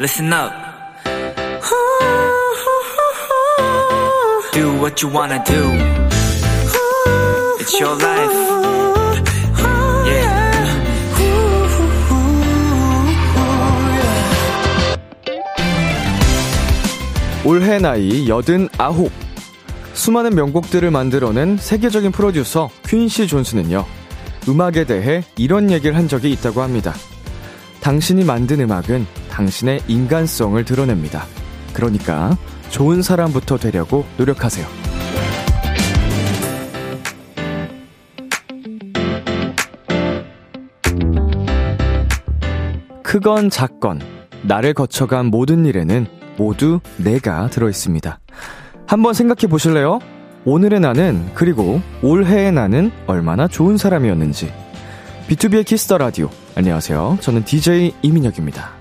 listen up. Do what you wanna do. It's your life. Yeah. 올해 나이 89. 수많은 명곡들을 만들어낸 세계적인 프로듀서 퀸시 존스는요, 음악에 대해 이런 얘기를 한 적이 있다고 합니다. 당신이 만든 음악은 당신의 인간성을 드러냅니다. 그러니까 좋은 사람부터 되려고 노력하세요. 크건 작건, 나를 거쳐간 모든 일에는 모두 내가 들어있습니다. 한번 생각해 보실래요? 오늘의 나는, 그리고 올해의 나는 얼마나 좋은 사람이었는지. 비투비의 Kiss the Radio. 안녕하세요. 저는 DJ 이민혁입니다.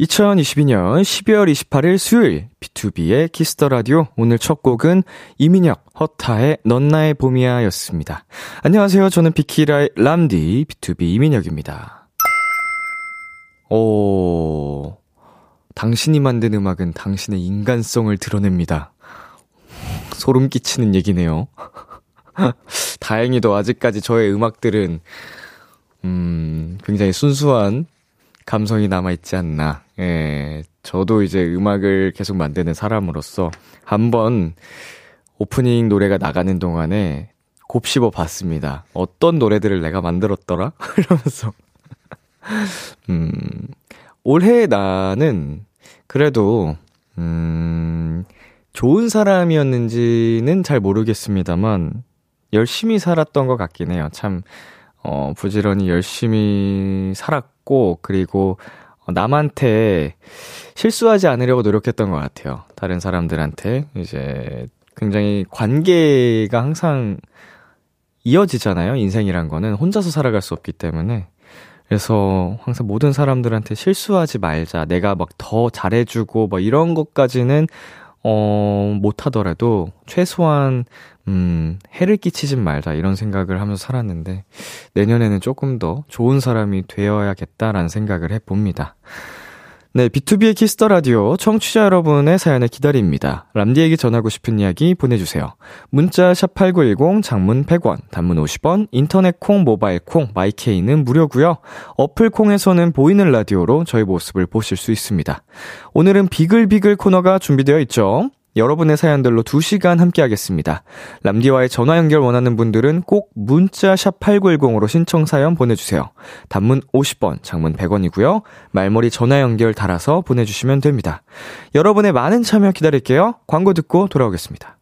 2022년 12월 28일 수요일 비투비의 Kiss the Radio 오늘 첫 곡은 이민혁 HUTA의 넌 나의 봄이야 였습니다. 안녕하세요. 저는 비키라의 람디 B2B 이민혁입니다. 오 당신이 만든 음악은 당신의 인간성을 드러냅니다. 소름 끼치는 얘기네요. 다행히도 아직까지 저의 음악들은 음, 굉장히 순수한 감성이 남아있지 않나. 예, 저도 이제 음악을 계속 만드는 사람으로서 한번 오프닝 노래가 나가는 동안에 곱씹어 봤습니다. 어떤 노래들을 내가 만들었더라? 이러면서. 음, 올해 나는 그래도, 음, 좋은 사람이었는지는 잘 모르겠습니다만, 열심히 살았던 것 같긴 해요. 참, 어, 부지런히 열심히 살았고, 그리고 남한테 실수하지 않으려고 노력했던 것 같아요. 다른 사람들한테. 이제 굉장히 관계가 항상 이어지잖아요. 인생이란 거는 혼자서 살아갈 수 없기 때문에. 그래서 항상 모든 사람들한테 실수하지 말자. 내가 막 더 잘해주고 뭐 이런 것까지는 어, 못하더라도 최소한 음, 해를 끼치진 말자 이런 생각을 하면서 살았는데 내년에는 조금 더 좋은 사람이 되어야겠다라는 생각을 해봅니다. 네, 비투비의 Kiss the Radio 청취자 여러분의 사연을 기다립니다. 람디에게 전하고 싶은 이야기 보내주세요. 문자 샵 #8910 장문 100원, 단문 50원, 인터넷 콩, 모바일 콩, 마이케이는 무료고요. 어플 콩에서는 보이는 라디오로 저희 모습을 보실 수 있습니다. 오늘은 비글비글 코너가 준비되어 있죠. 여러분의 사연들로 2시간 함께 하겠습니다. 람디와의 전화 연결 원하는 분들은 꼭 문자 샵 8910으로 신청 사연 보내주세요. 단문 50원, 장문 100원이고요. 말머리 전화 연결 달아서 보내주시면 됩니다. 여러분의 많은 참여 기다릴게요. 광고 듣고 돌아오겠습니다.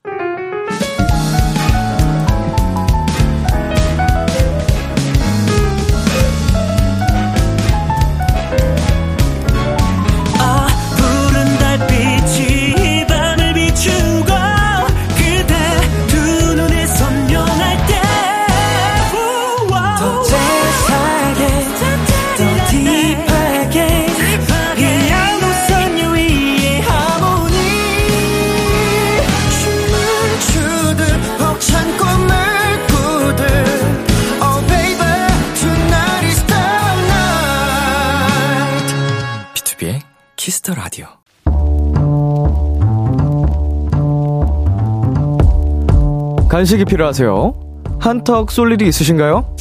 간식이 필요하세요? 한턱 쏠 일이 있으신가요?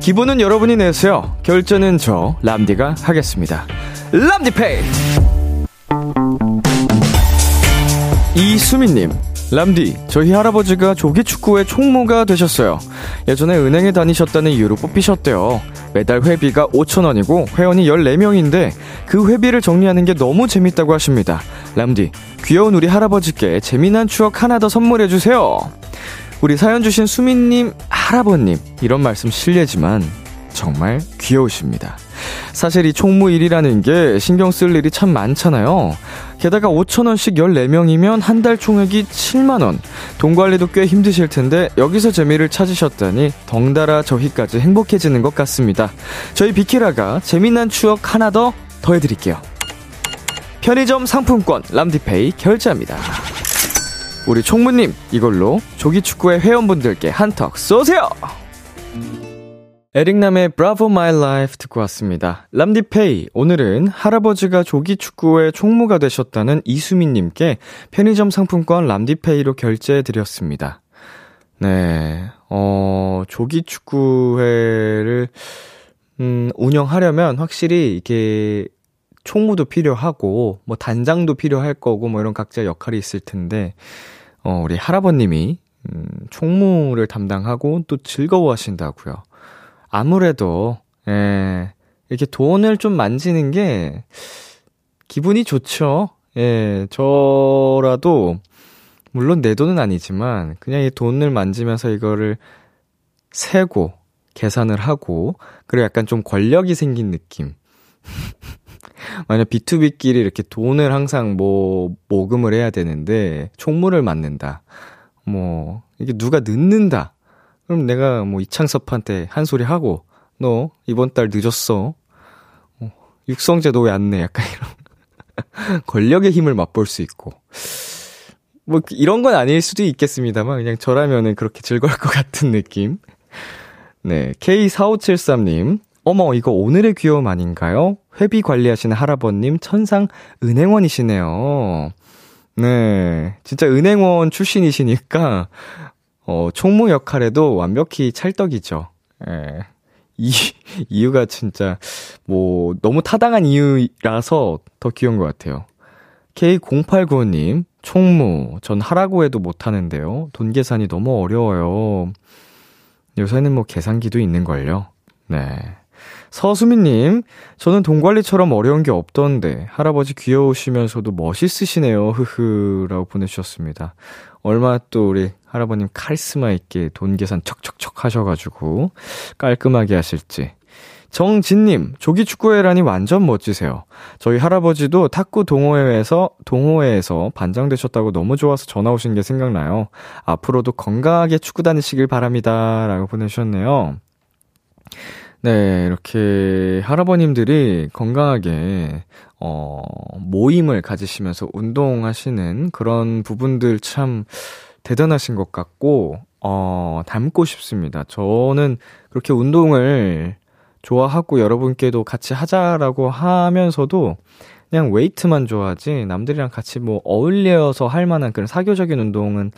기분은 여러분이 내세요. 결제는 저 람디가 하겠습니다. 람디페이. 이수민님, 람디, 저희 할아버지가 조기축구의 총무가 되셨어요. 예전에 은행에 다니셨다는 이유로 뽑히셨대요. 매달 회비가 5천원이고 회원이 14명인데 그 회비를 정리하는 게 너무 재밌다고 하십니다. 람디, 귀여운 우리 할아버지께 재미난 추억 하나 더 선물해주세요. 우리 사연 주신 수민님, 할아버님, 이런 말씀 실례지만 정말 귀여우십니다. 사실 이 총무 일이라는 게 신경 쓸 일이 참 많잖아요. 게다가 5천원씩 14명이면 한 달 총액이 7만원. 돈 관리도 꽤 힘드실 텐데 여기서 재미를 찾으셨다니 덩달아 저희까지 행복해지는 것 같습니다. 저희 비키라가 재미난 추억 하나 더 더해드릴게요. 편의점 상품권 람디페이 결제합니다. 우리 총무님 이걸로 조기 축구의 회원분들께 한턱 쏘세요! 에릭남의 Bravo My Life 듣고 왔습니다. 람디페이, 오늘은 할아버지가 조기 축구회 총무가 되셨다는 이수민 님께 편의점 상품권 람디페이로 결제해 드렸습니다. 네, 어, 조기 축구회를, 음, 운영하려면 확실히 이게 총무도 필요하고, 뭐 단장도 필요할 거고, 뭐 이런 각자 역할이 있을 텐데, 어, 우리 할아버님이, 음, 총무를 담당하고 또 즐거워 하신다고요. 아무래도, 예, 이렇게 돈을 좀 만지는 게 기분이 좋죠. 예, 저라도, 물론 내 돈은 아니지만, 그냥 이 돈을 만지면서 이거를 세고, 계산을 하고, 그리고 약간 좀 권력이 생긴 느낌. 만약 B2B끼리 이렇게 돈을 항상 뭐, 모금을 해야 되는데, 총무를 맡는다. 뭐, 이게 누가 늦는다. 그럼 내가 뭐 이창섭한테 한 소리 하고, 너 이번 달 늦었어. 어, 육성재 너왜 안 내? 약간 이런. 권력의 힘을 맛볼 수 있고. 뭐 이런 건 아닐 수도 있겠습니다만 그냥 저라면은 그렇게 즐거울 것 같은 느낌. 네, K4573님. 어머, 이거 오늘의 귀여움 아닌가요? 회비 관리하시는 할아버님 천상 은행원이시네요. 네, 진짜 은행원 출신이시니까 어, 총무 역할에도 완벽히 찰떡이죠. 예. 이, 이유가 진짜, 뭐, 너무 타당한 이유라서 더 귀여운 것 같아요. K0895님, 총무, 전 하라고 해도 못하는데요. 돈 계산이 너무 어려워요. 요새는 뭐 계산기도 있는걸요. 네. 서수민님, 저는 돈 관리처럼 어려운 게 없던데, 할아버지 귀여우시면서도 멋있으시네요. 흐흐. 라고 보내주셨습니다. 얼마 또 우리 할아버님 카리스마 있게 돈 계산 척척척 하셔가지고 깔끔하게 하실지. 정진님, 조기 축구회라니 완전 멋지세요. 저희 할아버지도 탁구 동호회에서, 동호회에서 반장 되셨다고 너무 좋아서 전화 오신 게 생각나요. 앞으로도 건강하게 축구 다니시길 바랍니다. 라고 보내주셨네요. 네, 이렇게 할아버님들이 건강하게, 어, 모임을 가지시면서 운동하시는 그런 부분들 참 대단하신 것 같고, 어, 닮고 싶습니다. 저는 그렇게 운동을 좋아하고 여러분께도 같이 하자라고 하면서도 그냥 웨이트만 좋아하지 남들이랑 같이 뭐 어울려서 할 만한 그런 사교적인 운동은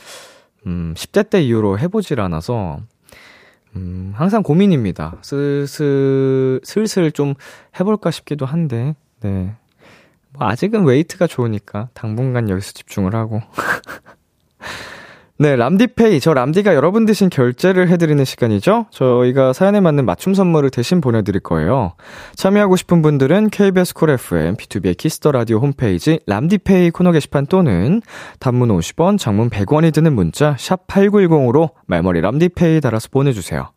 음, 10대 때 이후로 해보질 않아서 음, 항상 고민입니다. 슬슬, 슬슬 좀 해볼까 싶기도 한데, 네. 뭐 아직은 웨이트가 좋으니까 당분간 여기서 집중을 하고. 네, 람디페이. 저 람디가 여러분 대신 결제를 해드리는 시간이죠? 저희가 사연에 맞는 맞춤 선물을 대신 보내드릴 거예요. 참여하고 싶은 분들은 KBS Cool FM, 비투비의 Kiss the Radio 홈페이지 람디페이 코너 게시판 또는 단문 50원, 장문 100원이 드는 문자 샵 8910으로 말머리 람디페이 달아서 보내주세요.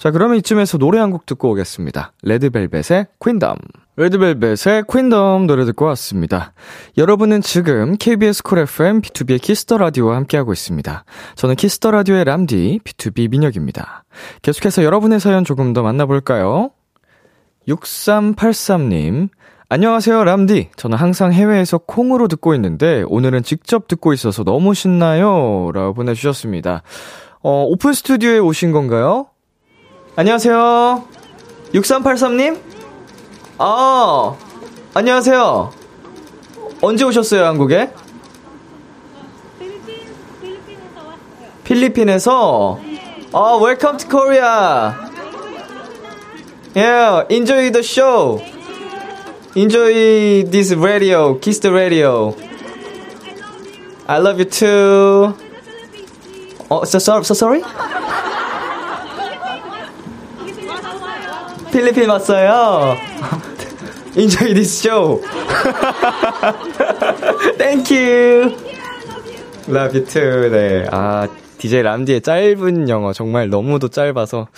자, 그러면 이쯤에서 노래 한 곡 듣고 오겠습니다. 레드벨벳의 Queendom. 레드벨벳의 Queendom 노래 듣고 왔습니다. 여러분은 지금 KBS 쿨 FM B2B의 키스터 라디오와 함께하고 있습니다. 저는 키스터 라디오의 람디 B2B 민혁입니다. 계속해서 여러분의 사연 조금 더 만나볼까요? 6383님. 안녕하세요, 람디. 저는 항상 해외에서 콩으로 듣고 있는데, 오늘은 직접 듣고 있어서 너무 신나요. 라고 보내주셨습니다. 어, 오픈 스튜디오에 오신 건가요? 안녕하세요. 6383님? 아, 안녕하세요. 언제 오셨어요, 한국에? 필리핀에서 아, welcome to Korea. Yeah, enjoy the show. Enjoy this radio, kiss the radio. I love you too. 어, so sorry, so sorry? 필리핀 왔어요. Enjoy this show. Thank you. Love you too. 네. 아, DJ 람디의 짧은 영어 정말 너무도 짧아서.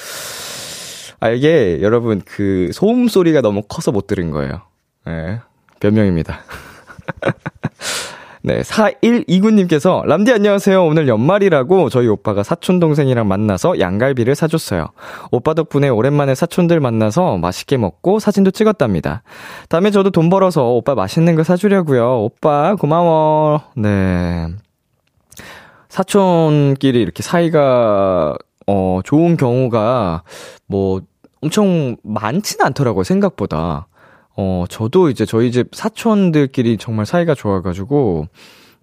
아, 이게 여러분 그 소음 소리가 너무 커서 못 들은 거예요. 네. 변명입니다. 네, 4129님께서, 람디 안녕하세요. 오늘 연말이라고 저희 오빠가 사촌동생이랑 만나서 양갈비를 사줬어요. 오빠 덕분에 오랜만에 사촌들 만나서 맛있게 먹고 사진도 찍었답니다. 다음에 저도 돈 벌어서 오빠 맛있는 거 사주려고요. 오빠, 고마워. 네. 사촌끼리 이렇게 사이가, 어, 좋은 경우가, 뭐, 엄청 많지는 않더라고요, 생각보다. 어, 저도 이제 저희 집 사촌들끼리 정말 사이가 좋아가지고,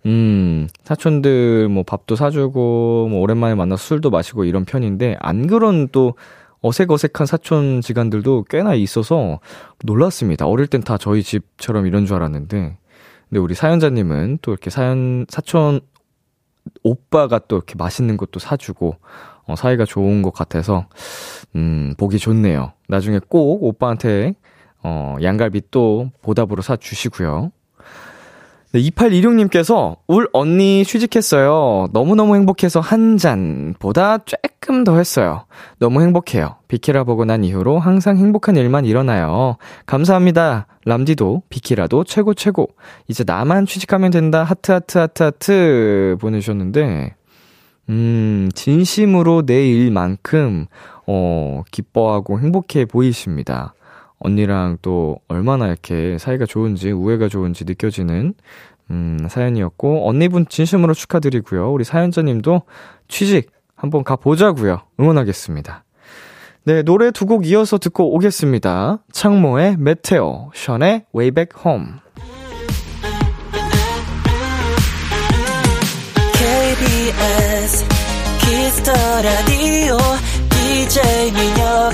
음, 사촌들 뭐 밥도 사주고, 뭐 오랜만에 만나서 술도 마시고 이런 편인데, 안 그런 또 어색어색한 사촌 지간들도 꽤나 있어서 놀랐습니다. 어릴 땐 다 저희 집처럼 이런 줄 알았는데, 근데 우리 사연자님은 또 이렇게 사연, 사촌 오빠가 또 이렇게 맛있는 것도 사주고, 어, 사이가 좋은 것 같아서, 음, 보기 좋네요. 나중에 꼭 오빠한테, 어, 양갈비 또 보답으로 사주시고요. 네, 2826님께서 울 언니 취직했어요. 너무너무 행복해서 한 잔보다 조금 더 했어요. 너무 행복해요. 비키라 보고 난 이후로 항상 행복한 일만 일어나요. 감사합니다. 람디도 비키라도 최고 최고. 이제 나만 취직하면 된다. 하트 하트 하트 하트 보내주셨는데 음, 진심으로 내 일만큼 어, 기뻐하고 행복해 보이십니다. 언니랑 또 얼마나 이렇게 사이가 좋은지, 우애가 좋은지 느껴지는, 음, 사연이었고, 언니분 진심으로 축하드리고요. 우리 사연자님도 취직 한번 가보자고요 응원하겠습니다. 네, 노래 두 곡 이어서 듣고 오겠습니다. 창모의 METEOR, 숀의 Way Back Home. KBS Kiss the Radio DJ 민혁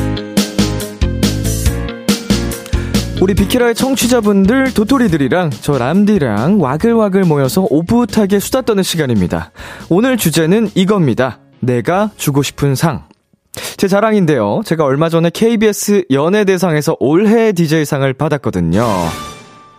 우리 비키라의 청취자분들, 도토리들이랑 저 람디랑 와글와글 모여서 오붓하게 수다 떠는 시간입니다. 오늘 주제는 이겁니다. 내가 주고 싶은 상. 제 자랑인데요. 제가 얼마 전에 KBS 연예대상에서 올해 DJ상을 받았거든요.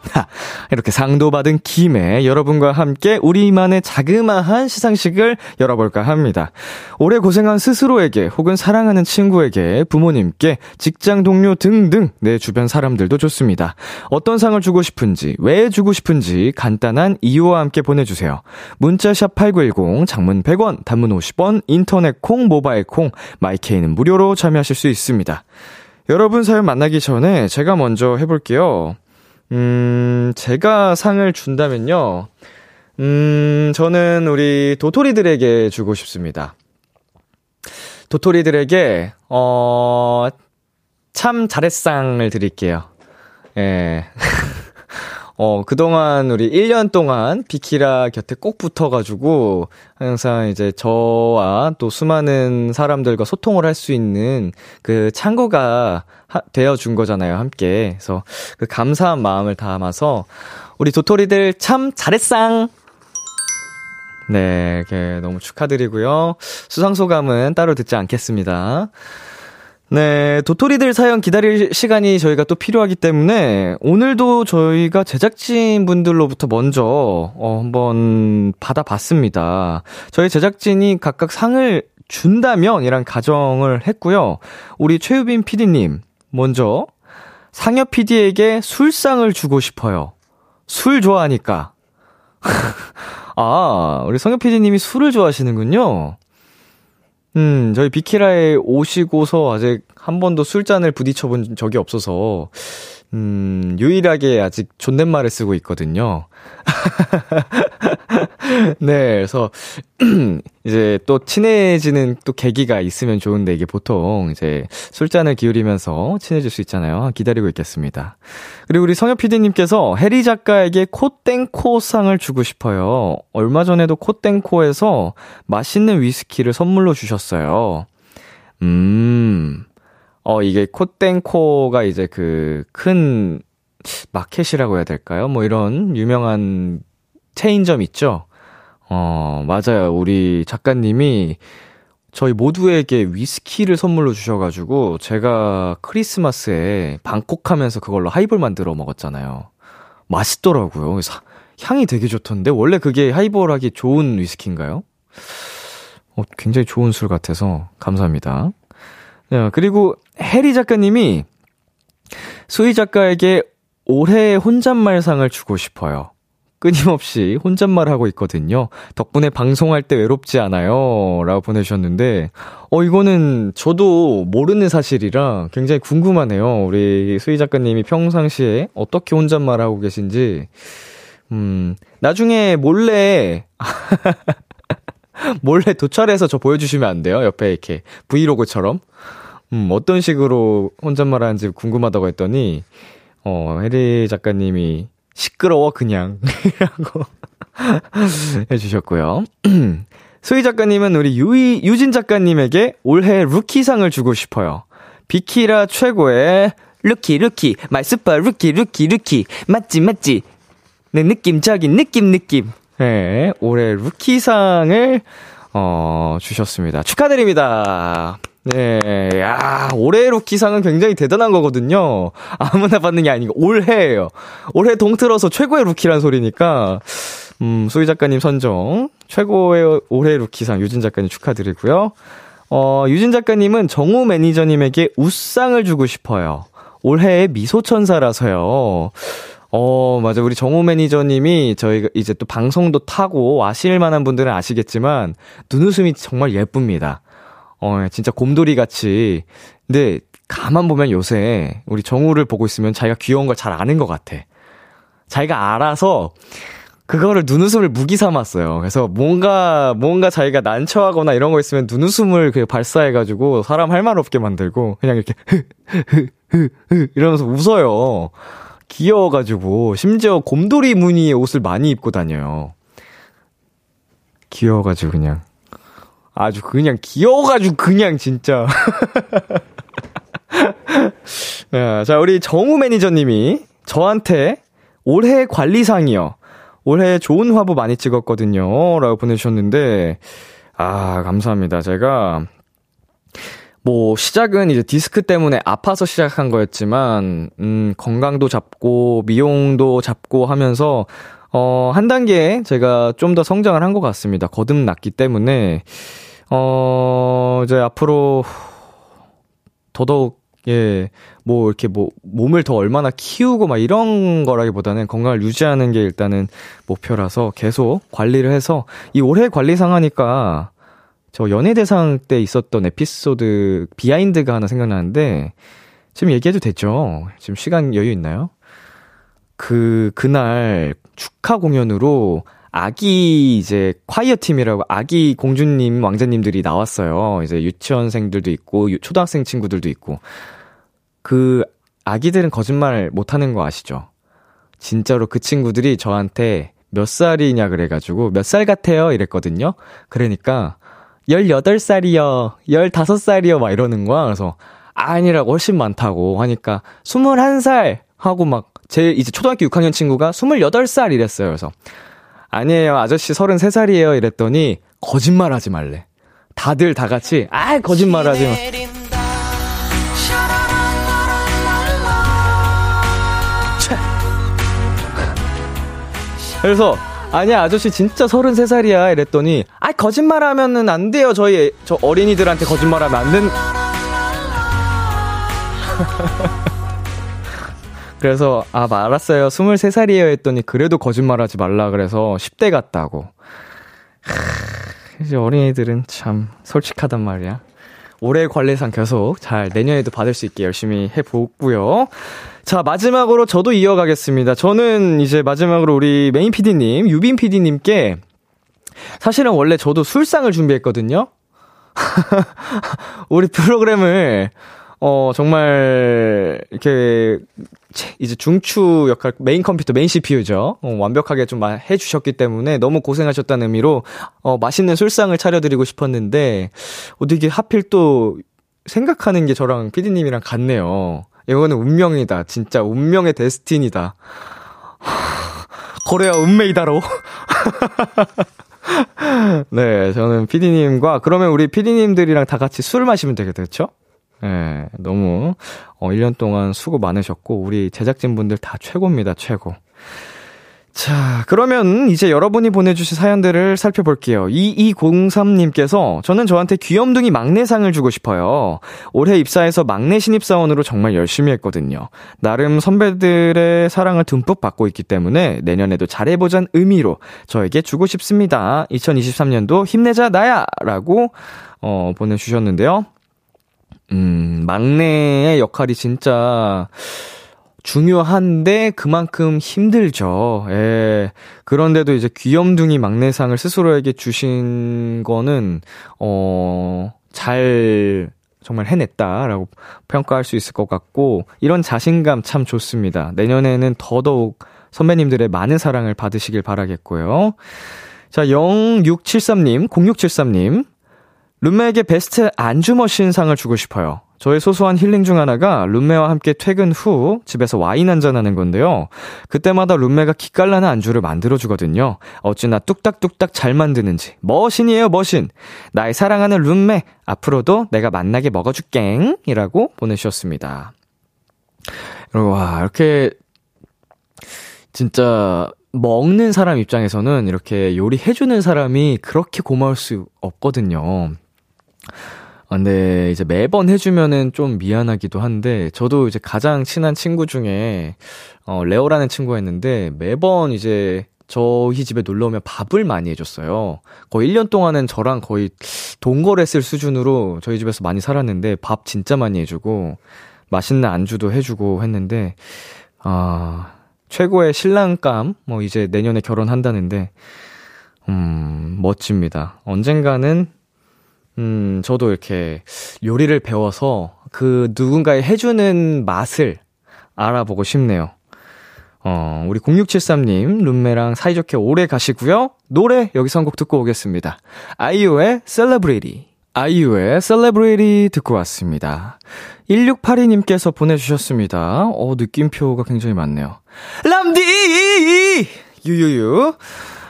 이렇게 상도 받은 김에 여러분과 함께 우리만의 자그마한 시상식을 열어볼까 합니다. 오래 고생한 스스로에게 혹은 사랑하는 친구에게 부모님께 직장 동료 등등 내 주변 사람들도 좋습니다. 어떤 상을 주고 싶은지 왜 주고 싶은지 간단한 이유와 함께 보내주세요. 문자샵 8910 장문 100원 단문 50원 인터넷 콩 모바일 콩 마이케이는 무료로 참여하실 수 있습니다. 여러분 사연 만나기 전에 제가 먼저 해볼게요. 음, 제가 상을 준다면요. 음, 저는 우리 도토리들에게 주고 싶습니다. 도토리들에게, 어, 참 잘했상을 드릴게요. 예. 어, 그동안 우리 1년 동안 비키라 곁에 꼭 붙어가지고, 항상 이제 저와 또 수많은 사람들과 소통을 할 수 있는 그 창구가 되어 준 거잖아요, 함께. 그래서 그 감사한 마음을 담아서, 우리 도토리들 참 잘했상! 네, 이렇게 너무 축하드리고요. 수상 소감은 따로 듣지 않겠습니다. 네, 도토리들 사연 기다릴 시간이 저희가 또 필요하기 때문에 오늘도 저희가 제작진 분들로부터 먼저 어, 한번 받아봤습니다. 저희 제작진이 각각 상을 준다면이란 가정을 했고요. 우리 최유빈 PD님, 먼저 상엽 PD에게 술상을 주고 싶어요. 술 좋아하니까. 아, 우리 성엽 PD님이 술을 좋아하시는군요. 음, 저희 비키라에 오시고서 아직 한 번도 술잔을 부딪혀 본 적이 없어서, 음, 유일하게 아직 존댓말을 쓰고 있거든요. 네, 그래서, 이제 또 친해지는 또 계기가 있으면 좋은데 이게 보통 이제 술잔을 기울이면서 친해질 수 있잖아요. 기다리고 있겠습니다. 그리고 우리 성엽 PD님께서 해리 작가에게 코땡코상을 주고 싶어요. 얼마 전에도 코땡코에서 맛있는 위스키를 선물로 주셨어요. 음, 어, 이게 코땡코가 이제 그 큰 마켓이라고 해야 될까요? 뭐 이런 유명한 체인점 있죠? 어, 맞아요. 우리 작가님이 저희 모두에게 위스키를 선물로 주셔가지고 제가 크리스마스에 방콕 하면서 그걸로 하이볼 만들어 먹었잖아요. 맛있더라고요. 향이 되게 좋던데 원래 그게 하이볼 하기 좋은 위스키인가요? 어, 굉장히 좋은 술 같아서 감사합니다. 네, 그리고 해리 작가님이 수희 작가에게 올해 혼잣말상을 주고 싶어요. 끊임없이 혼잣말 하고 있거든요. 덕분에 방송할 때 외롭지 않아요. 라고 보내주셨는데, 어, 이거는 저도 모르는 사실이라 굉장히 궁금하네요. 우리 수희 작가님이 평상시에 어떻게 혼잣말 하고 계신지, 음, 나중에 몰래, 몰래 도찰해서 저 보여주시면 안 돼요? 옆에 이렇게 브이로그처럼. 음, 어떤 식으로 혼잣말 하는지 궁금하다고 했더니, 어, 혜리 작가님이 시끄러워, 그냥. 라고 해주셨고요. 소희 작가님은 우리 유이, 유진 작가님에게 올해 루키상을 주고 싶어요. 비키라 최고의 루키, rookie, my super rookie, rookie, rookie. 맞지, 맞지. 네, 느낌적인 느낌, 느낌. 네, 올해 루키상을, 어, 주셨습니다. 축하드립니다. 네, 야, 올해 루키상은 굉장히 대단한 거거든요. 아무나 받는 게 아니고 올해예요. 올해 동틀어서 최고의 루키란 소리니까 음, 소희 작가님 선정 최고의 올해 루키상 유진 작가님 축하드리고요. 어, 유진 작가님은 정우 매니저님에게 우상을 주고 싶어요. 올해의 미소천사라서요. 어, 맞아. 우리 정우 매니저님이 저희가 이제 또 방송도 타고 아실 만한 분들은 아시겠지만 눈웃음이 정말 예쁩니다. 어, 진짜 곰돌이 같이. 근데 가만 보면 요새 우리 정우를 보고 있으면 자기가 귀여운 걸 잘 아는 것 같아. 자기가 알아서 그거를 눈웃음을 무기 삼았어요. 그래서 뭔가, 뭔가 자기가 난처하거나 이런 거 있으면 눈웃음을 그 발사해가지고 사람 할 말 없게 만들고 그냥 이렇게 흐흐흐흐 이러면서 웃어요. 귀여워가지고 심지어 곰돌이 무늬의 옷을 많이 입고 다녀요. 귀여워가지고 그냥. 아주 그냥 귀여워가지고 그냥 진짜. 자, 우리 정우 매니저님이 저한테 올해 관리상이요. 올해 좋은 화보 많이 찍었거든요. 라고 보내주셨는데, 아, 감사합니다. 제가, 뭐, 시작은 이제 디스크 때문에 아파서 시작한 거였지만, 음, 건강도 잡고, 미용도 잡고 하면서, 어, 한 단계 제가 좀 더 성장을 한 것 같습니다. 거듭났기 때문에, 어, 이제 앞으로 더더욱 예, 뭐, 이렇게 뭐, 몸을 더 얼마나 키우고 막 이런 거라기보다는 건강을 유지하는 게 일단은 목표라서 계속 관리를 해서 이 올해 관리 상 하니까 저 연예대상 때 있었던 에피소드 비하인드가 하나 생각나는데 지금 얘기해도 되죠? 지금 시간 여유 있나요? 그, 그날 축하 공연으로 아기 이제 콰이어 팀이라고 아기 공주님 왕자님들이 나왔어요. 이제 유치원생들도 있고 초등학생 친구들도 있고 그 아기들은 거짓말 못 하는 거 아시죠? 진짜로 그 친구들이 저한테 몇 살이냐 그래가지고 몇 살 같아요 이랬거든요. 그러니까 18살이요, 15살이요 막 이러는 거야. 그래서 아니라고 훨씬 많다고 하니까 21살 하고 막 제 이제 초등학교 6학년 친구가 28살 이랬어요. 그래서 아니에요. 아저씨 33살이에요. 이랬더니 거짓말 하지 말래. 다들 다 같이 아, 거짓말 하지 마. 그래서 아니야 아저씨 진짜 33살이야 이랬더니 아 거짓말 하면은 안 돼요 저희 저 어린이들한테 거짓말 하면 안 된. 그래서 아 알았어요. 23살이에요 했더니 그래도 거짓말하지 말라 그래서 10대 같다고. 이제 어린이들은 참 솔직하단 말이야. 올해 관리상 계속 잘 내년에도 받을 수 있게 열심히 해보고요. 자 마지막으로 저도 이어가겠습니다. 저는 이제 마지막으로 우리 메인 PD님 유빈 PD님께 사실은 원래 저도 술상을 준비했거든요. 우리 프로그램을 어, 정말, 이렇게, 이제 중추 역할, 메인 컴퓨터, main CPU죠. 어, 완벽하게 좀 해주셨기 때문에 너무 고생하셨다는 의미로, 어, 맛있는 술상을 차려드리고 싶었는데, 어떻게 하필 또, 생각하는 게 저랑 피디님이랑 같네요. 이거는 운명이다. 진짜 운명의 destiny다. これは運命だろ. 네, 저는 피디님과, 그러면 우리 피디님들이랑 다 같이 술 마시면 그쵸? 예, 너무, 어, 1년 동안 수고 많으셨고, 우리 제작진분들 다 최고입니다, 최고. 자, 그러면 이제 여러분이 보내주신 사연들을 살펴볼게요. 2203님께서 저는 저한테 귀염둥이 막내상을 주고 싶어요. 올해 입사해서 막내 신입사원으로 정말 열심히 했거든요. 나름 선배들의 사랑을 듬뿍 받고 있기 때문에 내년에도 잘해보자는 의미로 저에게 주고 싶습니다. 2023년도 힘내자 나야! 라고, 어, 보내주셨는데요. 음, 막내의 역할이 진짜, 중요한데 그만큼 힘들죠. 예. 그런데도 이제 귀염둥이 막내상을 스스로에게 주신 거는, 어, 잘, 정말 해냈다라고 평가할 수 있을 것 같고, 이런 자신감 참 좋습니다. 내년에는 더더욱 선배님들의 많은 사랑을 받으시길 바라겠고요. 자, 0673님, 0673님. 룸메에게 베스트 안주 머신상을 주고 싶어요. 저의 소소한 힐링 중 하나가 룸메와 함께 퇴근 후 집에서 와인 한잔 하는 건데요. 그때마다 룸메가 기깔나는 안주를 만들어주거든요. 어찌나 뚝딱뚝딱 잘 만드는지. 머신이에요, 머신. 나의 사랑하는 룸메. 앞으로도 내가 만나게 먹어줄갱. 이라고 보내주셨습니다. 와, 이렇게, 진짜, 먹는 사람 입장에서는 이렇게 요리해주는 사람이 그렇게 고마울 수 없거든요. 아, 근데 이제 매번 해주면은 좀 미안하기도 한데, 저도 이제 가장 친한 친구 중에, 어, 레오라는 친구가 있는데, 매번 이제 저희 집에 놀러 오면 밥을 많이 해줬어요. 거의 1년 동안은 저랑 거의 동거했을 수준으로 저희 집에서 많이 살았는데, 밥 진짜 많이 해주고, 맛있는 안주도 해주고 했는데, 아, 최고의 신랑감, 뭐 이제 내년에 결혼한다는데, 음, 멋집니다. 언젠가는 음, 저도 이렇게 요리를 배워서 그 누군가의 해주는 맛을 알아보고 싶네요. 어, 우리 0673님, 룸메랑 사이좋게 오래 가시고요. 노래 여기서 한 곡 듣고 오겠습니다. 아이유의 Celebrity. 아이유의 Celebrity 듣고 왔습니다. 1682님께서 보내주셨습니다. 어, 느낌표가 굉장히 많네요. 람디! 유유유.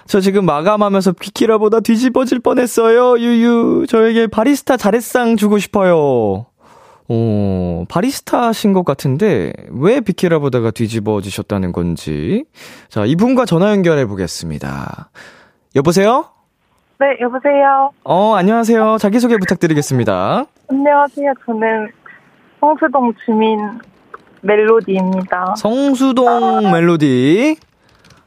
저 지금 마감하면서 비키라보다 뒤집어질 뻔했어요. 유유. 저에게 바리스타 자렛상 주고 싶어요. 어, 바리스타신 것 같은데, 왜 비키라보다가 뒤집어지셨다는 건지. 자, 이분과 전화 연결해 보겠습니다. 여보세요? 네, 여보세요? 어, 안녕하세요. 자기소개 부탁드리겠습니다. 안녕하세요. 저는 성수동 주민 멜로디입니다. 성수동 멜로디.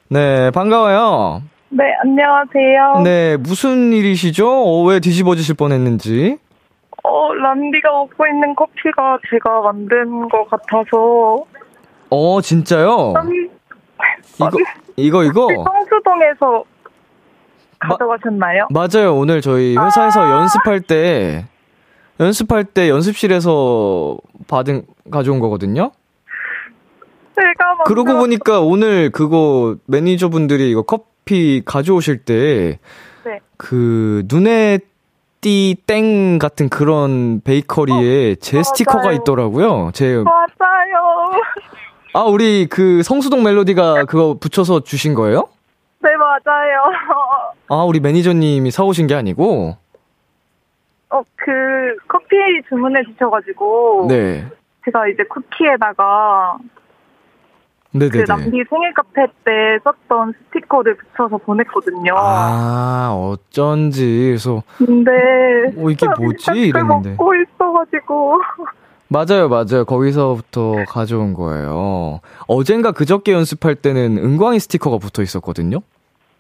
네, 반가워요. 네, 안녕하세요. 네, 무슨 일이시죠? 어, 왜 뒤집어지실 뻔했는지? 어, 람디가 먹고 있는 커피가 제가 만든 것 같아서. 어, 진짜요? 음, 이거, 이거, 이거? 성수동에서 가져가셨나요? 맞아요. 오늘 저희 회사에서 아~ 연습할 때, 연습할 때 연습실에서 받은, 가져온 거거든요? 제가 그러고 보니까 오늘 그거 매니저분들이 이거 커피 가져오실 때, 네. 그, 눈에 띠 땡 같은 그런 베이커리에 어, 제 스티커가 맞아요. 있더라고요. 제. 맞아요. 아, 우리 그 성수동 멜로디가 그거 붙여서 주신 거예요? 네, 맞아요. 아, 우리 매니저님이 사오신 게 아니고? 어, 그, 커피 주문해 주셔가지고. 네. 제가 이제 쿠키에다가 네네네. 그 남기 생일 카페 때 썼던 스티커를 붙여서 보냈거든요. 아, 어쩐지. 그래서. 근데. 어, 이게 뭐지? 이랬는데. 먹고 있어가지고. 맞아요, 맞아요. 거기서부터 가져온 거예요. 어젠가 그저께 연습할 때는 은광이 스티커가 붙어 있었거든요.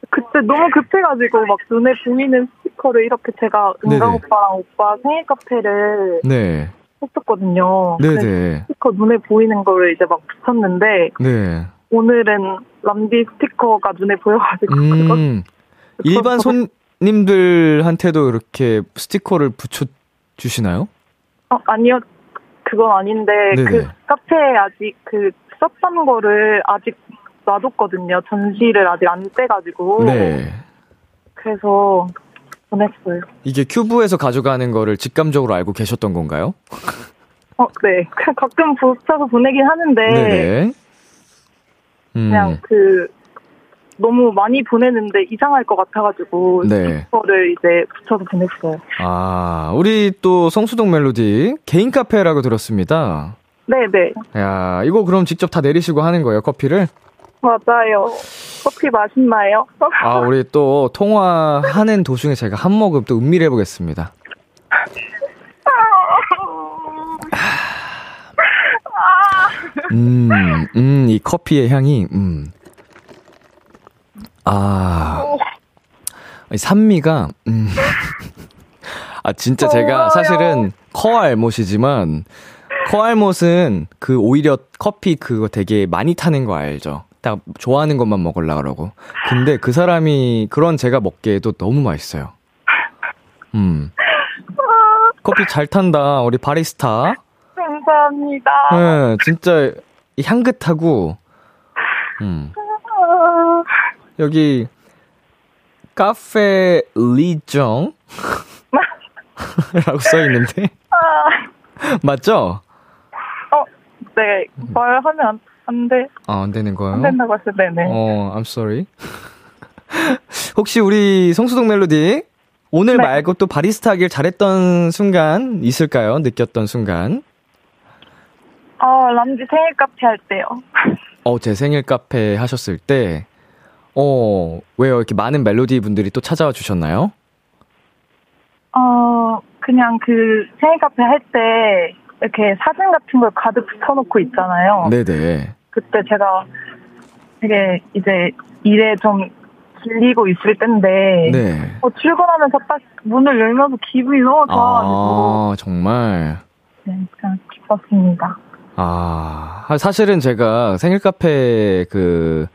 그때 너무 급해가지고 막 눈에 보이는 스티커를 이렇게 제가 은광. 오빠랑 오빠 생일 카페를 네. 했었거든요. 네네. 스티커 눈에 보이는 거를 이제 막 붙였는데 네. 오늘은 람디 스티커가 눈에 보여가지고 음, 일반 손님들한테도 이렇게 스티커를 붙여 주시나요? 어 아니요 그건 아닌데 네네. 그 카페에 아직 그 썼던 거를 아직 놔뒀거든요. 전시를 아직 안 떼가지고. 네. 그래서 보냈어요. 이게 큐브에서 가져가는 거를 직감적으로 알고 계셨던 건가요? 어, 네. 가끔 붙여서 보내긴 하는데. 네네. 음. 그냥 그, 너무 많이 보내는데 이상할 것 같아가지고. 네. 그거를 이제 붙여서 보냈어요. 아, 우리 또 성수동 멜로디 개인 카페라고 들었습니다. 네네. 야, 이거 그럼 직접 다 내리시고 하는 거예요, 커피를? 맞아요. 커피 맛있나요? 아, 우리 또 통화하는 도중에 제가 한 모금 또 음미를 해보겠습니다. 음, 음, 이 커피의 향이, 음. 아, 산미가, 음. 아, 진짜 제가 사실은 커알못이지만, 커알못은 그 오히려 커피 그거 되게 많이 타는 거 알죠? 딱 좋아하는 것만 먹으려 그러고. 근데 그 사람이 그런 제가 먹기에도 너무 맛있어요. 음. 커피 잘 탄다, 우리 바리스타. 감사합니다. 네, 진짜 향긋하고, 음. 여기, 카페 리정? 라고 써 있는데. 맞죠? 어, 네. 말하면 안, 안 돼. 아, 안 되는 거예요? 안 된다고 했어요, 네네. 어, I'm sorry. 혹시 우리 성수동 멜로디, 오늘 네. 말고 또 바리스타 하길 잘했던 순간 있을까요? 느꼈던 순간? 어, 람지 생일 카페 할 때요. 어, 제 생일 카페 하셨을 때, 어, 왜요? 이렇게 많은 멜로디 분들이 또 찾아와 주셨나요? 어, 그냥 그 생일 카페 할 때, 이렇게 사진 같은 걸 가득 붙여놓고 있잖아요. 네네. 그때 제가 되게 이제 일에 좀 질리고 있을 때인데, 네. 어, 출근하면서 딱 문을 열면서 기분이 너무 좋아가지고. 아, 정말. 네, 그냥 기뻤습니다. 아, 사실은 제가 생일 카페 그,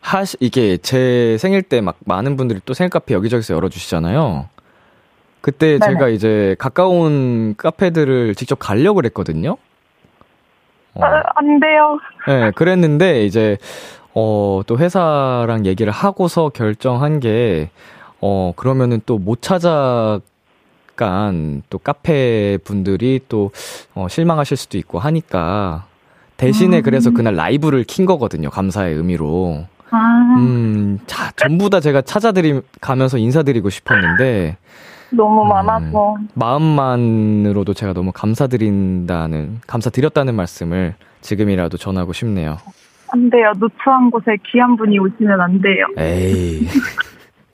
하시, 이게 제 생일 때 막 많은 분들이 또 생일 카페 여기저기서 열어주시잖아요. 그때 네네. 제가 이제 가까운 카페들을 직접 가려고 그랬거든요. 어. 아, 안 돼요. 네, 그랬는데 이제, 어, 또 회사랑 얘기를 하고서 결정한 게, 어, 그러면은 또 못 찾아, 약간 또 카페 분들이 또 어, 실망하실 수도 있고 하니까 대신에 음. 그래서 그날 라이브를 킨 거거든요. 감사의 의미로. 아. 음, 자, 전부 다 제가 찾아드리 가면서 인사드리고 싶었는데 너무 음, 많아서 마음만으로도 제가 너무 감사드린다는 감사드렸다는 말씀을 지금이라도 전하고 싶네요. 안 돼요. 누추한 곳에 귀한 분이 오시면 안 돼요. 에이.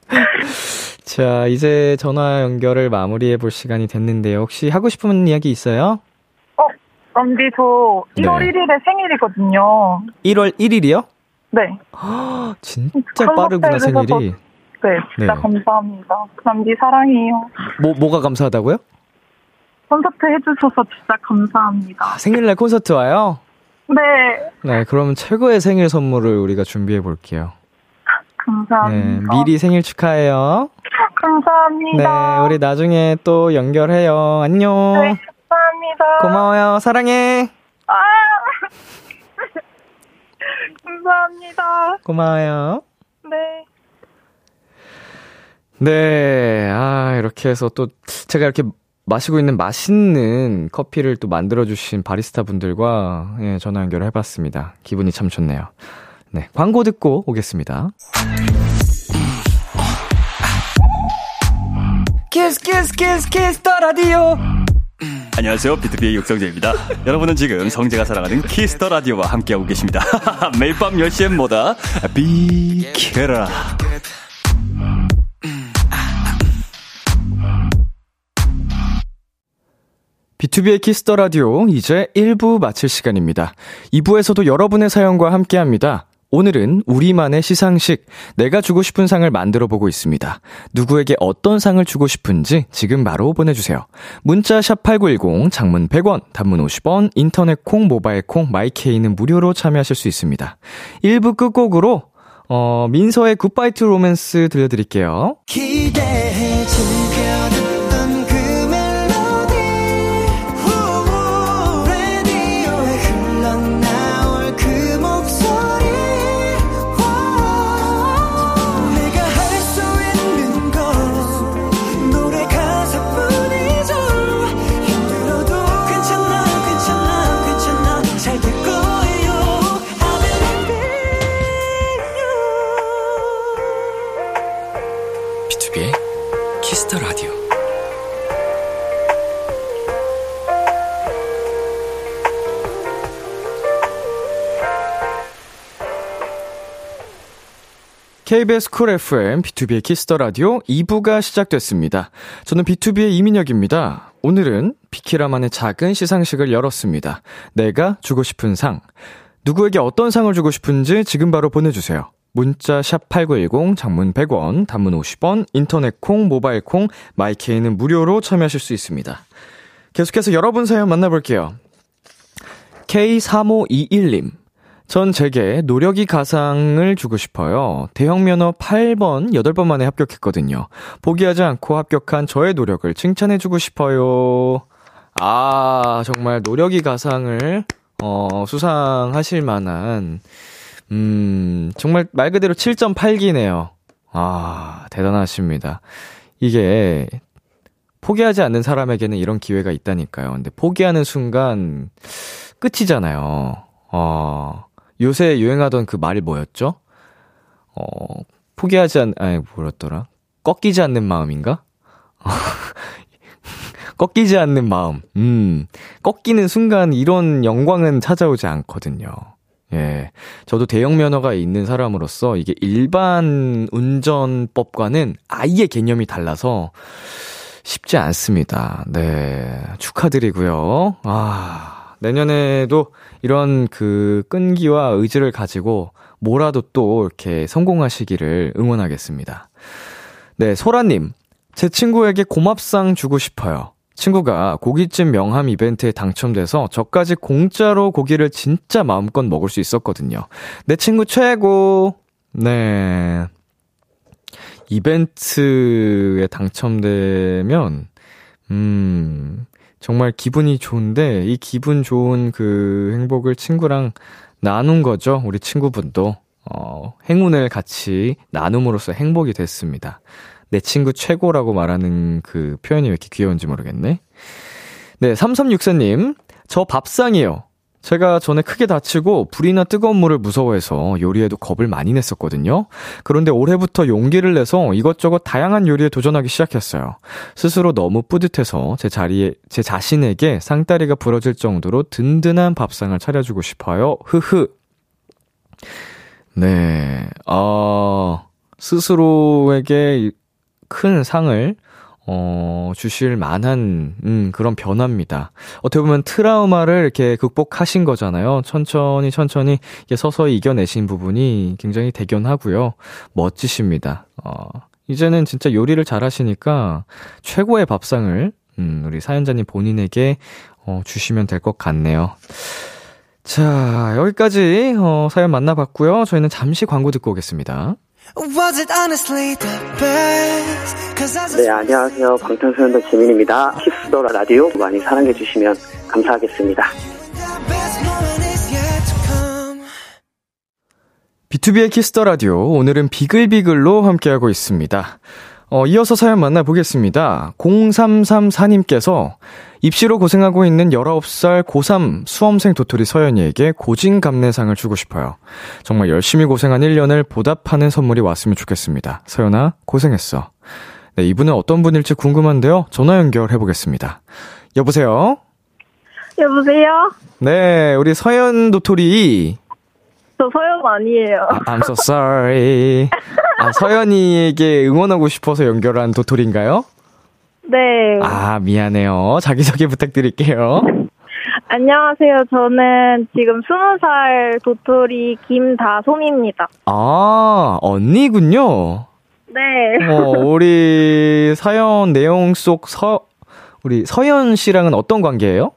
자, 이제 전화 연결을 마무리해 볼 시간이 됐는데요. 혹시 하고 싶은 이야기 있어요? 어, 언니 저 1월 네. 1일에 생일이거든요. 1월 1일이요? 네. 진짜 빠르구나, 생일이. 네, 진짜 네. 감사합니다. 남지 사랑해요. 뭐, 뭐가 감사하다고요? 콘서트 해주셔서 진짜 감사합니다. 아, 생일날 콘서트 와요? 네. 네, 그러면 최고의 생일 선물을 우리가 준비해 볼게요. 감사합니다. 네, 미리 생일 축하해요. 감사합니다. 네, 우리 나중에 또 연결해요. 안녕. 네, 감사합니다. 고마워요. 사랑해. 아, 감사합니다. 고마워요. 네. 네, 아, 이렇게 해서 또 제가 이렇게 마시고 있는 맛있는 커피를 또 만들어주신 바리스타 분들과 예, 전화 연결을 해봤습니다. 기분이 참 좋네요. 네, 광고 듣고 오겠습니다. Kiss Kiss Kiss Kiss the Radio 안녕하세요. 비투비의 육성재입니다. 여러분은 지금 성재가 사랑하는 Kiss the Radio와 함께하고 계십니다. 매일 밤 10시엔 뭐다? 비키라. 비투비의 Kiss the Radio 이제 1부 마칠 시간입니다. 2부에서도 여러분의 사연과 함께 합니다. 오늘은 우리만의 시상식, 내가 주고 싶은 상을 만들어 보고 있습니다. 누구에게 어떤 상을 주고 싶은지 지금 바로 보내주세요. 문자 샵8910, 장문 100원, 단문 50원, 인터넷 콩, 모바일 콩, 마이케이는 무료로 참여하실 수 있습니다. 1부 끝곡으로, 어, 민서의 굿바이 투 로맨스 들려드릴게요. 기대해 KBS Cool FM, 비투비의 Kiss the Radio 2부가 시작됐습니다. 저는 비투비의 이민혁입니다. 오늘은 비키라만의 작은 시상식을 열었습니다. 내가 주고 싶은 상. 누구에게 어떤 상을 주고 싶은지 지금 바로 보내주세요. 문자 샵8910 장문 100원, 단문 50원, 인터넷 콩, 모바일 콩, 마이케이는 무료로 참여하실 수 있습니다. 계속해서 여러분 사연 만나볼게요. K3521님. 전 제게 노력이 가상을 주고 싶어요. 대형 면허 8번, 8번 만에 합격했거든요. 포기하지 않고 합격한 저의 노력을 칭찬해주고 싶어요. 아, 정말 노력이 가상을, 어, 수상하실 만한, 음, 정말 말 그대로 7.8기네요. 아, 대단하십니다. 이게, 포기하지 않는 사람에게는 이런 기회가 있다니까요. 근데 포기하는 순간, 끝이잖아요. 어, 요새 유행하던 그 말이 뭐였죠? 어, 포기하지 않, 아니, 뭐였더라? 꺾이지 않는 마음인가? 꺾이지 않는 마음. 음, 꺾이는 순간 이런 영광은 찾아오지 않거든요. 예. 저도 대형 면허가 있는 사람으로서 이게 일반 운전법과는 아예 개념이 달라서 쉽지 않습니다. 네. 축하드리고요. 아, 내년에도 이런 그 끈기와 의지를 가지고 뭐라도 또 이렇게 성공하시기를 응원하겠습니다. 네, 소라님. 제 친구에게 고맙상 주고 싶어요. 친구가 고깃집 명함 이벤트에 당첨돼서 저까지 공짜로 고기를 진짜 마음껏 먹을 수 있었거든요. 내 친구 최고! 네. 이벤트에 당첨되면, 음, 정말 기분이 좋은데 이 기분 좋은 그 행복을 친구랑 나눈 거죠. 우리 친구분도 어, 행운을 같이 나눔으로써 행복이 됐습니다. 내 친구 최고라고 말하는 그 표현이 왜 이렇게 귀여운지 모르겠네. 네, 3364님. 저 밥상이요. 제가 전에 크게 다치고 불이나 뜨거운 물을 무서워해서 요리에도 겁을 많이 냈었거든요. 그런데 올해부터 용기를 내서 이것저것 다양한 요리에 도전하기 시작했어요. 스스로 너무 뿌듯해서 제 자리에, 제 자신에게 상다리가 부러질 정도로 든든한 밥상을 차려주고 싶어요. 흐흐. 네, 어, 스스로에게 큰 상을 어, 주실 만한, 음, 그런 변화입니다. 어떻게 보면 트라우마를 이렇게 극복하신 거잖아요. 천천히, 천천히, 이게 서서히 이겨내신 부분이 굉장히 대견하고요. 멋지십니다. 어, 이제는 진짜 요리를 잘 하시니까 최고의 밥상을, 음, 우리 사연자님 본인에게, 어, 주시면 될 것 같네요. 자, 여기까지, 어, 사연 만나봤고요. 저희는 잠시 광고 듣고 오겠습니다. 네, 안녕하세요. 방탄소년단 지민입니다. 키스 더 라디오 많이 사랑해 주시면 감사하겠습니다. BTOB의 키스 더 라디오 오늘은 비글비글로 함께하고 있습니다. 어, 이어서 사연 만나보겠습니다. 0334님께서 입시로 고생하고 있는 19살 고3 수험생 도토리 서연이에게 고진감래상을 주고 싶어요. 정말 열심히 고생한 1년을 보답하는 선물이 왔으면 좋겠습니다. 서연아, 고생했어. 네, 이분은 어떤 분일지 궁금한데요. 전화 연결해보겠습니다. 여보세요? 여보세요? 네, 우리 서연 도토리. 저 서연 아니에요. 아, I'm so sorry. 아, 서연이에게 응원하고 싶어서 연결한 도토리인가요? 네. 아, 미안해요. 자기소개 부탁드릴게요. 안녕하세요. 저는 지금 20살 도토리 김다솜입니다. 아, 언니군요. 네. 어, 우리 사연 내용 속 서, 우리 서연 씨랑은 어떤 관계예요?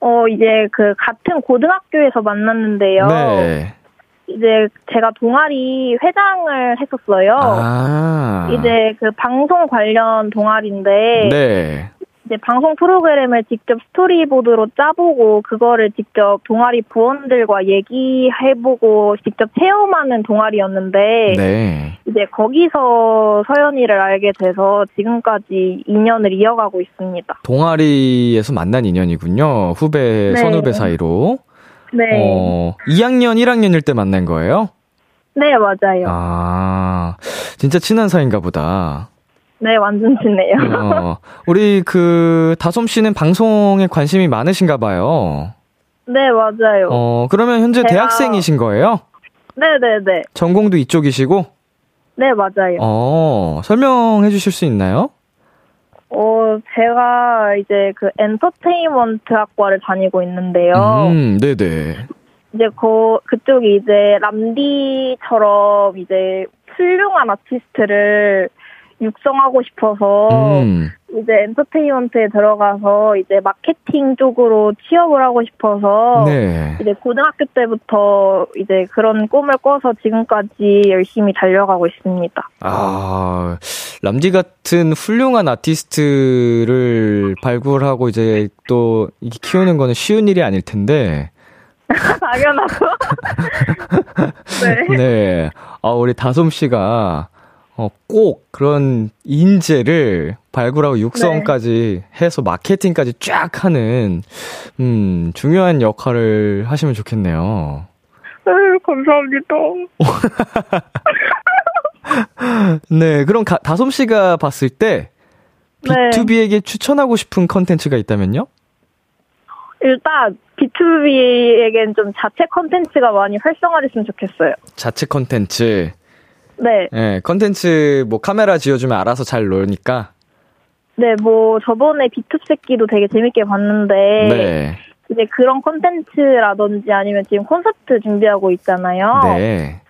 어, 이제 그 같은 고등학교에서 만났는데요. 네. 이제 제가 동아리 회장을 했었어요. 아. 이제 그 방송 관련 동아리인데 네. 이제 방송 프로그램을 직접 스토리보드로 짜보고 그거를 직접 동아리 부원들과 얘기해보고 직접 체험하는 동아리였는데 네. 이제 거기서 서연이를 알게 돼서 지금까지 인연을 이어가고 있습니다. 동아리에서 만난 인연이군요. 후배 네. 선후배 사이로. 네. 어, 2학년, 1학년일 때 만난 거예요? 네, 맞아요. 아, 진짜 친한 사이인가 보다. 네, 완전 친해요. 어, 우리 그, 다솜 씨는 방송에 관심이 많으신가 봐요. 네, 맞아요. 어, 그러면 현재 제가... 대학생이신 거예요? 네 네 네. 전공도 이쪽이시고? 네, 맞아요. 어, 설명해 주실 수 있나요? 어, 제가 이제 그 엔터테인먼트 학과를 다니고 있는데요. 음, 네네. 이제 그, 그쪽이 이제 람디처럼 이제 훌륭한 아티스트를 육성하고 싶어서 음. 이제 엔터테인먼트에 들어가서 이제 마케팅 쪽으로 취업을 하고 싶어서 네. 이제 고등학교 때부터 이제 그런 꿈을 꿔서 지금까지 열심히 달려가고 있습니다. 아, 람디 같은 훌륭한 아티스트를 발굴하고 이제 또 키우는 거는 쉬운 일이 아닐 텐데 당연하죠. 네. 네. 아, 우리 다솜 씨가 어, 꼭 그런 인재를 발굴하고 육성까지 네. 해서 마케팅까지 쫙 하는, 음, 중요한 역할을 하시면 좋겠네요. 네, 감사합니다. 네, 그럼 가, 다솜 씨가 봤을 때, BTOB에게 네. 추천하고 싶은 컨텐츠가 있다면요? 일단, BTOB에겐 좀 자체 컨텐츠가 많이 활성화됐으면 좋겠어요. 자체 컨텐츠. 네. 네, 컨텐츠 뭐 카메라 쥐어주면 알아서 잘 노니까. 네, 뭐 저번에 비투 새끼도 되게 재밌게 봤는데 네. 이제 그런 컨텐츠라든지 아니면 지금 콘서트 준비하고 있잖아요. 네.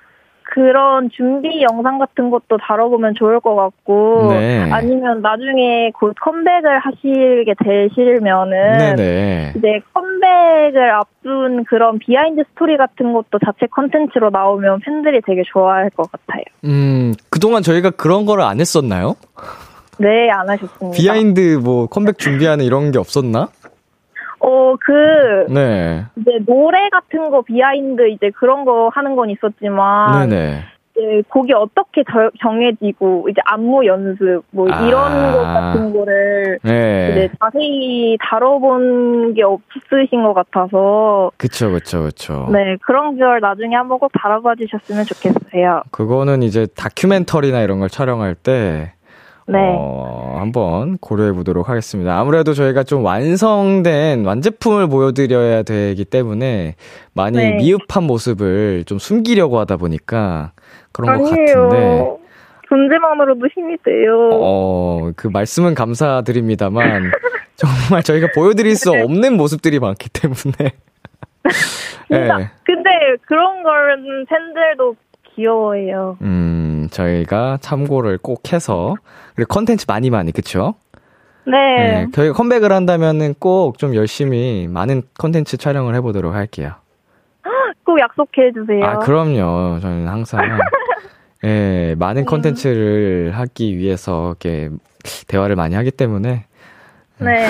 그런 준비 영상 같은 것도 다뤄보면 좋을 것 같고 네. 아니면 나중에 곧 컴백을 하시게 되시면은 네네. 이제 컴백을 앞둔 그런 비하인드 스토리 같은 것도 자체 컨텐츠로 나오면 팬들이 되게 좋아할 것 같아요. 음 그동안 저희가 그런 거를 안 했었나요? 네, 안 하셨습니다. 비하인드 뭐 컴백 준비하는 이런 게 없었나? 어, 그, 네. 이제 노래 같은 거 비하인드 이제 그런 거 하는 건 있었지만, 네네. 이제 곡이 어떻게 저, 정해지고, 이제 안무 연습, 뭐 아. 이런 것 같은 거를 네. 이제 자세히 다뤄본 게 없으신 것 같아서. 그쵸, 그쵸, 그쵸. 네, 그런 걸 나중에 한번 꼭 다뤄봐 주셨으면 좋겠어요. 그거는 이제 다큐멘터리나 이런 걸 촬영할 때, 네. 어, 한번 고려해 보도록 하겠습니다. 아무래도 저희가 좀 완성된 완제품을 보여드려야 되기 때문에 많이 네. 미흡한 모습을 좀 숨기려고 하다 보니까 그런 아니에요. 것 같은데. 존재만으로도 힘이 돼요. 어, 그 말씀은 감사드립니다만 정말 저희가 보여드릴 수 네. 없는 모습들이 많기 때문에. 네. 근데 그런 걸 팬들도 귀여워해요. 음, 저희가 참고를 꼭 해서 그리고 컨텐츠 많이 많이 그쵸? 네. 네. 저희가 컴백을 한다면은 꼭 좀 열심히 많은 컨텐츠 촬영을 해보도록 할게요. 꼭 약속해 주세요. 아, 그럼요. 저는 항상 예, 네, 많은 음. 컨텐츠를 음. 하기 위해서 이렇게 대화를 많이 하기 때문에 네.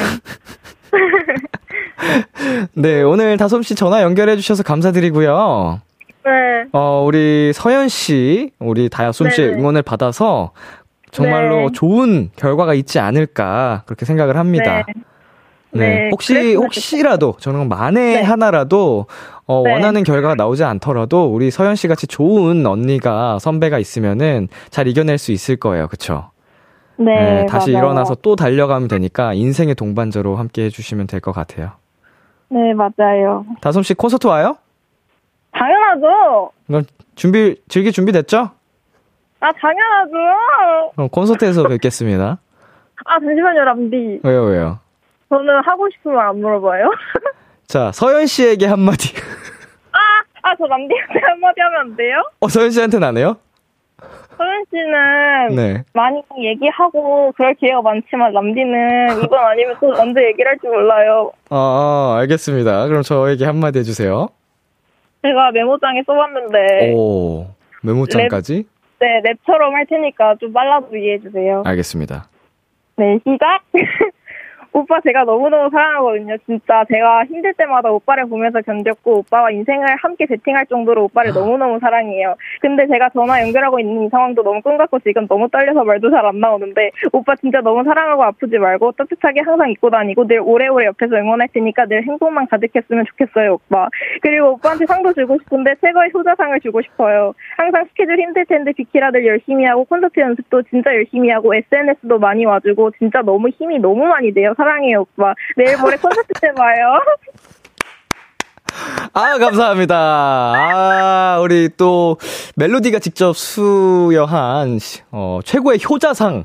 네, 오늘 다솜 씨 전화 연결해 주셔서 감사드리고요. 네. 어, 우리 서현 씨, 우리 다야솜 씨의 네. 응원을 받아서 정말로 네. 좋은 결과가 있지 않을까 그렇게 생각을 합니다. 네. 네. 네. 혹시 혹시라도 저는 만에 네. 하나라도 어, 네. 원하는 결과가 나오지 않더라도 우리 서현 씨 같이 좋은 언니가 선배가 있으면은 잘 이겨낼 수 있을 거예요. 그렇죠? 네, 다시 맞아요. 일어나서 또 달려가면 되니까 인생의 동반자로 함께 해주시면 될 것 같아요. 네, 맞아요. 다솜 씨 콘서트 와요? 당연하죠. 그럼 준비 즐길 준비 됐죠? 아 당연하죠. 그럼 콘서트에서 뵙겠습니다. 아 잠시만요, 람디. 왜요, 왜요? 저는 하고 싶은 말 안 물어봐요. 자, 서현 씨에게 한마디. 아, 아, 저 람디한테 한마디 하면 안 돼요? 어, 서현 씨한테는 안 해요? 서현 씨는 네. 많이 얘기하고 그럴 기회가 많지만 람디는 이건 아니면 또 언제 얘기를 할지 몰라요. 아, 아, 알겠습니다. 그럼 저에게 한마디 해주세요. 제가 메모장에 써봤는데. 오, 메모장까지? 랩, 네, 랩처럼 할 테니까 좀 빨라도 이해해주세요. 알겠습니다. 네, 시작! 오빠 제가 너무너무 사랑하거든요. 진짜 제가 힘들 때마다 오빠를 보면서 견뎠고 오빠와 인생을 함께 세팅할 정도로 오빠를 아. 너무너무 사랑해요. 근데 제가 전화 연결하고 있는 이 상황도 너무 꿈 같고 지금 너무 떨려서 말도 잘 안 나오는데 오빠 진짜 너무 사랑하고 아프지 말고 따뜻하게 항상 입고 다니고 늘 오래오래 옆에서 응원할 테니까 늘 행복만 가득했으면 좋겠어요, 오빠. 그리고 오빠한테 상도 주고 싶은데 최고의 효자상을 주고 싶어요. 항상 스케줄 힘들 텐데 비키라들 열심히 하고 콘서트 연습도 진짜 열심히 하고 SNS도 많이 와주고 진짜 너무 힘이 너무 많이 돼요. 사랑해요, 오빠. 내일 모레 콘서트 때 봐요. 아, 감사합니다. 아, 우리 또 멜로디가 직접 수여한 어, 최고의 효자상.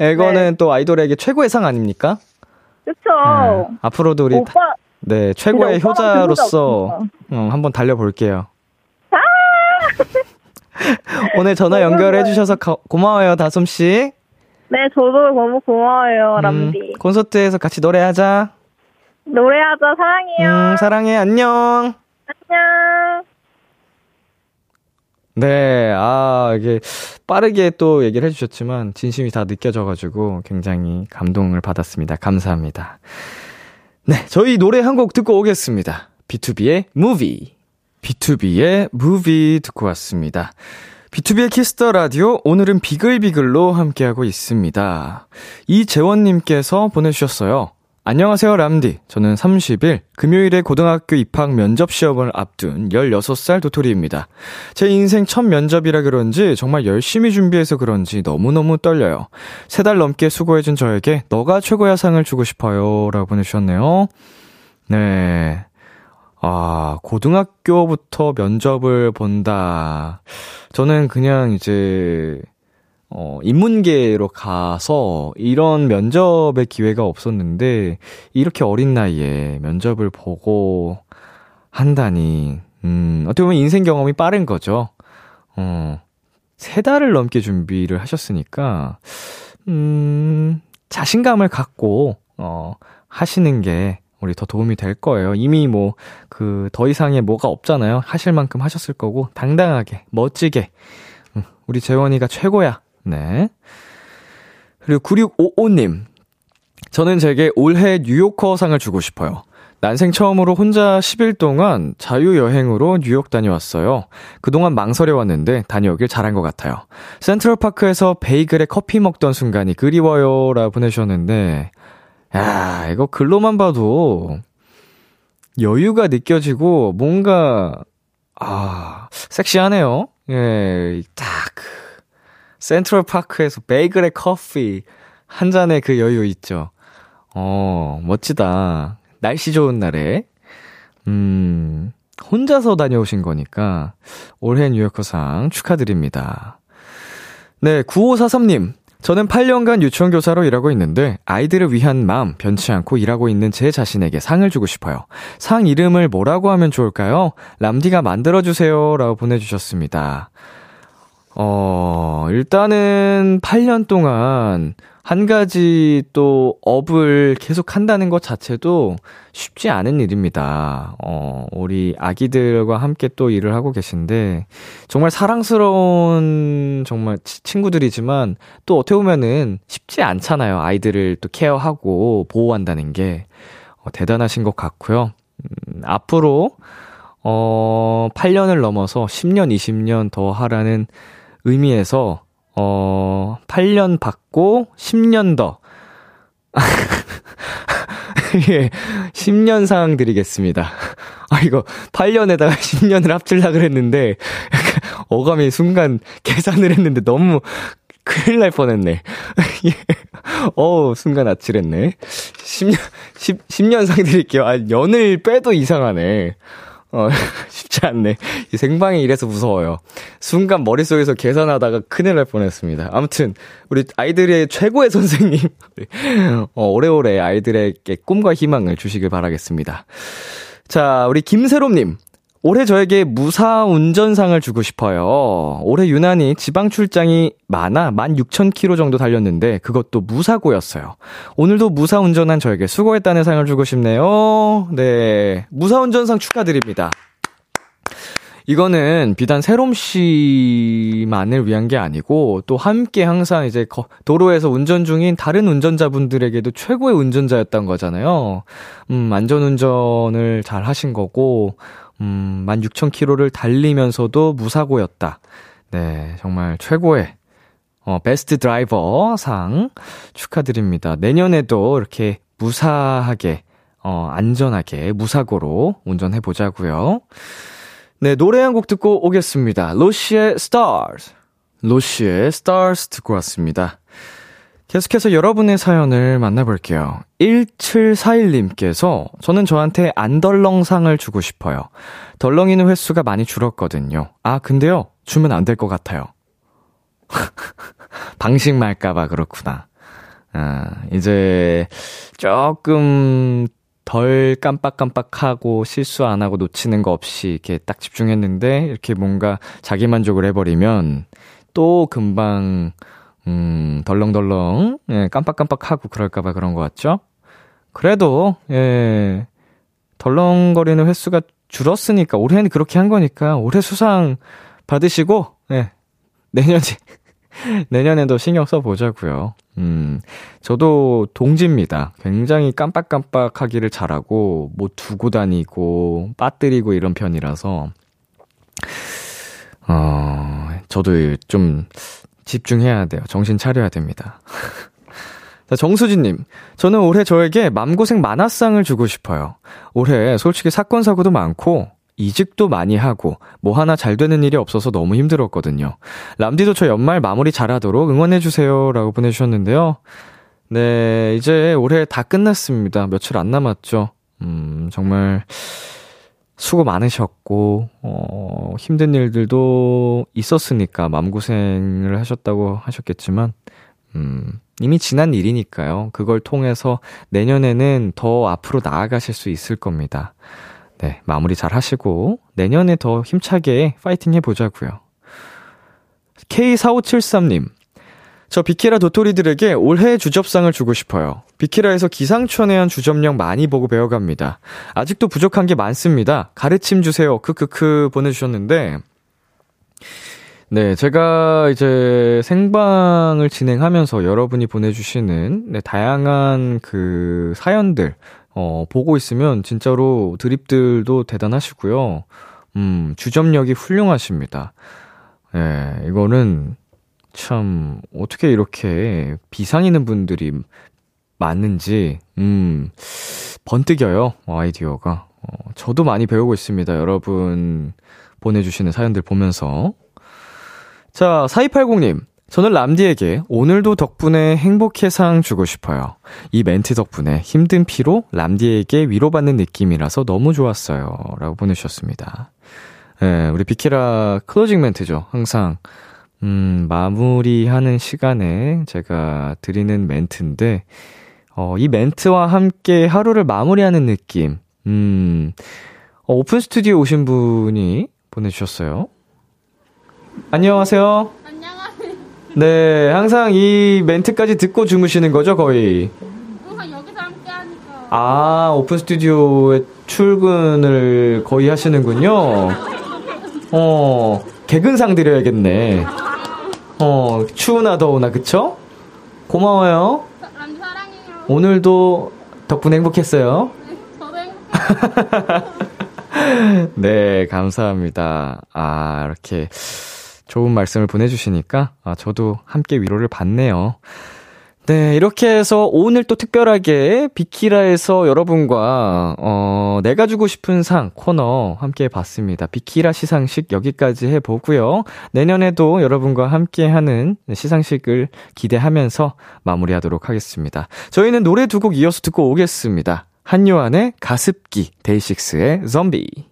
이거는 네. 또 아이돌에게 최고의 상 아닙니까? 그쵸. 네. 앞으로도 우리 오빠, 네, 최고의 효자로서 음, 한번 달려볼게요. 아! 오늘 전화 연결해 주셔서 고마워요, 다솜 씨. 네, 저도 너무 고마워요, 음, 람디. 콘서트에서 같이 노래하자. 노래하자, 사랑해요. 음, 사랑해, 안녕. 안녕. 네, 아, 이게 빠르게 또 얘기를 해주셨지만, 진심이 다 느껴져가지고 굉장히 감동을 받았습니다. 감사합니다. 네, 저희 노래 한 곡 듣고 오겠습니다. BTOB의 Movie. BTOB의 Movie 듣고 왔습니다. BTOB의 키스 더 라디오 오늘은 비글비글로 함께하고 있습니다. 이재원님께서 보내주셨어요. 안녕하세요, 람디. 저는 30일 금요일에 고등학교 입학 면접 시험을 앞둔 16살 도토리입니다. 제 인생 첫 면접이라 그런지 정말 열심히 준비해서 그런지 너무너무 떨려요. 세 달 넘게 수고해준 저에게 너가 최고야 상을 주고 싶어요. 라고 보내주셨네요. 네. 아, 고등학교부터 면접을 본다. 저는 그냥 이제, 어, 인문계로 가서 이런 면접의 기회가 없었는데, 이렇게 어린 나이에 면접을 보고 한다니, 음, 어떻게 보면 인생 경험이 빠른 거죠. 어, 세 달을 넘게 준비를 하셨으니까, 음, 자신감을 갖고, 어, 하시는 게 우리 더 도움이 될 거예요. 이미 뭐, 그, 더 이상의 뭐가 없잖아요. 하실 만큼 하셨을 거고, 당당하게, 멋지게. 우리 재원이가 최고야. 네. 그리고 9655님. 저는 제게 올해 뉴요커 상을 주고 싶어요. 난생 처음으로 혼자 10일 동안 자유여행으로 뉴욕 다녀왔어요. 그동안 망설여왔는데 다녀오길 잘한 것 같아요. 센트럴파크에서 베이글에 커피 먹던 순간이 그리워요. 라 보내주셨는데, 야, 이거 글로만 봐도 여유가 느껴지고 뭔가, 아, 섹시하네요. 예, 딱, 센트럴 파크에서 베이글에 커피 한 잔의 그 여유 있죠. 어, 멋지다. 날씨 좋은 날에. 음, 혼자서 다녀오신 거니까 올해 뉴요커상 축하드립니다. 네, 9543님. 저는 8년간 유치원 교사로 일하고 있는데 아이들을 위한 마음 변치 않고 일하고 있는 제 자신에게 상을 주고 싶어요. 상 이름을 뭐라고 하면 좋을까요? 람디가 만들어주세요. 라고 보내주셨습니다. 어, 일단은 8년 동안 한 가지 또 업을 계속 한다는 것 자체도 쉽지 않은 일입니다. 어, 우리 아기들과 함께 또 일을 하고 계신데, 정말 사랑스러운 정말 친구들이지만, 또 어떻게 보면은 쉽지 않잖아요. 아이들을 또 케어하고 보호한다는 게. 어, 대단하신 것 같고요. 음, 앞으로, 어, 8년을 넘어서 10년, 20년 더 하라는 의미에서, 어, 8년 받고 10년 더. 예, 10년 상 드리겠습니다. 아, 이거 8년에다가 10년을 합칠라 그랬는데, 어감이 순간 계산을 했는데 너무 큰일 날 뻔했네. 예. 어우, 순간 아찔했네. 10년, 10, 10년 상 드릴게요. 아, 연을 빼도 이상하네. 어, 쉽지 않네. 이 생방이 이래서 무서워요. 순간 머릿속에서 계산하다가 큰일 날 뻔했습니다. 아무튼, 우리 아이들의 최고의 선생님. 어, 오래오래 아이들에게 꿈과 희망을 주시길 바라겠습니다. 자, 우리 김세롬님. 올해 저에게 무사 운전상을 주고 싶어요. 올해 유난히 지방 출장이 많아 16,000km 정도 달렸는데 그것도 무사고였어요. 오늘도 무사 운전한 저에게 수고했다는 상을 주고 싶네요. 네. 무사 운전상 축하드립니다. 이거는 비단 세롬 씨만을 위한 게 아니고 또 함께 항상 이제 도로에서 운전 중인 다른 운전자분들에게도 최고의 운전자였던 거잖아요. 음, 안전 운전을 잘 하신 거고 음, 16,000km를 달리면서도 무사고였다. 네, 정말 최고의 어, 베스트 드라이버 상 축하드립니다. 내년에도 이렇게 무사하게, 어, 안전하게, 무사고로 운전해 보자고요. 네, 노래 한 곡 듣고 오겠습니다. 로시의 Stars. 로시의 Stars 듣고 왔습니다. 계속해서 여러분의 사연을 만나볼게요. 1741님께서 저는 저한테 안덜렁상을 주고 싶어요. 덜렁이는 횟수가 많이 줄었거든요. 아, 근데요, 주면 안 될 것 같아요. 방식 말까봐 그렇구나. 아, 이제 조금 덜 깜빡깜빡하고 실수 안 하고 놓치는 거 없이 이렇게 딱 집중했는데 이렇게 뭔가 자기 만족을 해버리면 또 금방 음, 덜렁덜렁, 예, 깜빡깜빡하고 그럴까봐 그런 것 같죠? 그래도, 예, 덜렁거리는 횟수가 줄었으니까, 올해는 그렇게 한 거니까, 올해 수상 받으시고, 예, 내년에, 내년에도 신경 써보자고요 음, 저도 동지입니다. 굉장히 깜빡깜빡 하기를 잘하고, 뭐 두고 다니고, 빠뜨리고 이런 편이라서, 어, 저도 좀, 집중해야 돼요. 정신 차려야 됩니다. 자, 정수진님. 저는 올해 저에게 맘고생 만화상을 주고 싶어요. 올해 솔직히 사건, 사고도 많고, 이직도 많이 하고, 뭐 하나 잘 되는 일이 없어서 너무 힘들었거든요. 람디도 저 연말 마무리 잘하도록 응원해주세요. 라고 보내주셨는데요. 네, 이제 올해 다 끝났습니다. 며칠 안 남았죠. 음, 정말, 수고 많으셨고, 어, 힘든 일들도 있었으니까 마음고생을 하셨다고 하셨겠지만, 음, 이미 지난 일이니까요. 그걸 통해서 내년에는 더 앞으로 나아가실 수 있을 겁니다. 네, 마무리 잘 하시고, 내년에 더 힘차게 파이팅 해보자고요. K4573님, 저 비키라 도토리들에게 올해 주접상을 주고 싶어요. 비키라에서 기상천외한 주점령 많이 보고 배워갑니다. 아직도 부족한 게 많습니다. 가르침 주세요. 크크크 보내주셨는데, 네, 제가 이제 생방을 진행하면서 여러분이 보내주시는 네, 다양한 그 사연들, 어, 보고 있으면 진짜로 드립들도 대단하시고요. 음, 주점력이 훌륭하십니다. 예, 네, 이거는 참, 어떻게 이렇게 비상 있는 분들이 많은지, 음, 번뜩여요, 아이디어가. 어, 저도 많이 배우고 있습니다. 여러분 보내주시는 사연들 보면서. 자, 4280님. 저는 람디에게 오늘도 덕분에 행복해상 주고 싶어요. 이 멘트 덕분에 힘든 피로 람디에게 위로받는 느낌이라서 너무 좋았어요. 라고 보내주셨습니다. 예, 우리 비키라 클로징 멘트죠. 항상 음, 마무리하는 시간에 제가 드리는 멘트인데, 어, 이 멘트와 함께 하루를 마무리하는 느낌. 음, 어, 오픈 스튜디오 오신 분이 보내주셨어요. 안녕하세요. 안녕하세요. 네, 항상 이 멘트까지 듣고 주무시는 거죠, 거의? 항상 여기서 함께 하니까. 아, 오픈 스튜디오에 출근을 거의 하시는군요. 어, 개근상 드려야겠네. 어, 추우나 더우나, 그쵸? 고마워요. 오늘도 덕분에 행복했어요. 네. 네, 감사합니다. 아, 이렇게 좋은 말씀을 보내주시니까, 아, 저도 함께 위로를 받네요. 네, 이렇게 해서 오늘 또 특별하게 비키라에서 여러분과, 어, 내가 주고 싶은 상 코너 함께 봤습니다. 비키라 시상식 여기까지 해보고요. 내년에도 여러분과 함께 하는 시상식을 기대하면서 마무리하도록 하겠습니다. 저희는 노래 두 곡 이어서 듣고 오겠습니다. 한요한의 가습기, 데이식스의 좀비.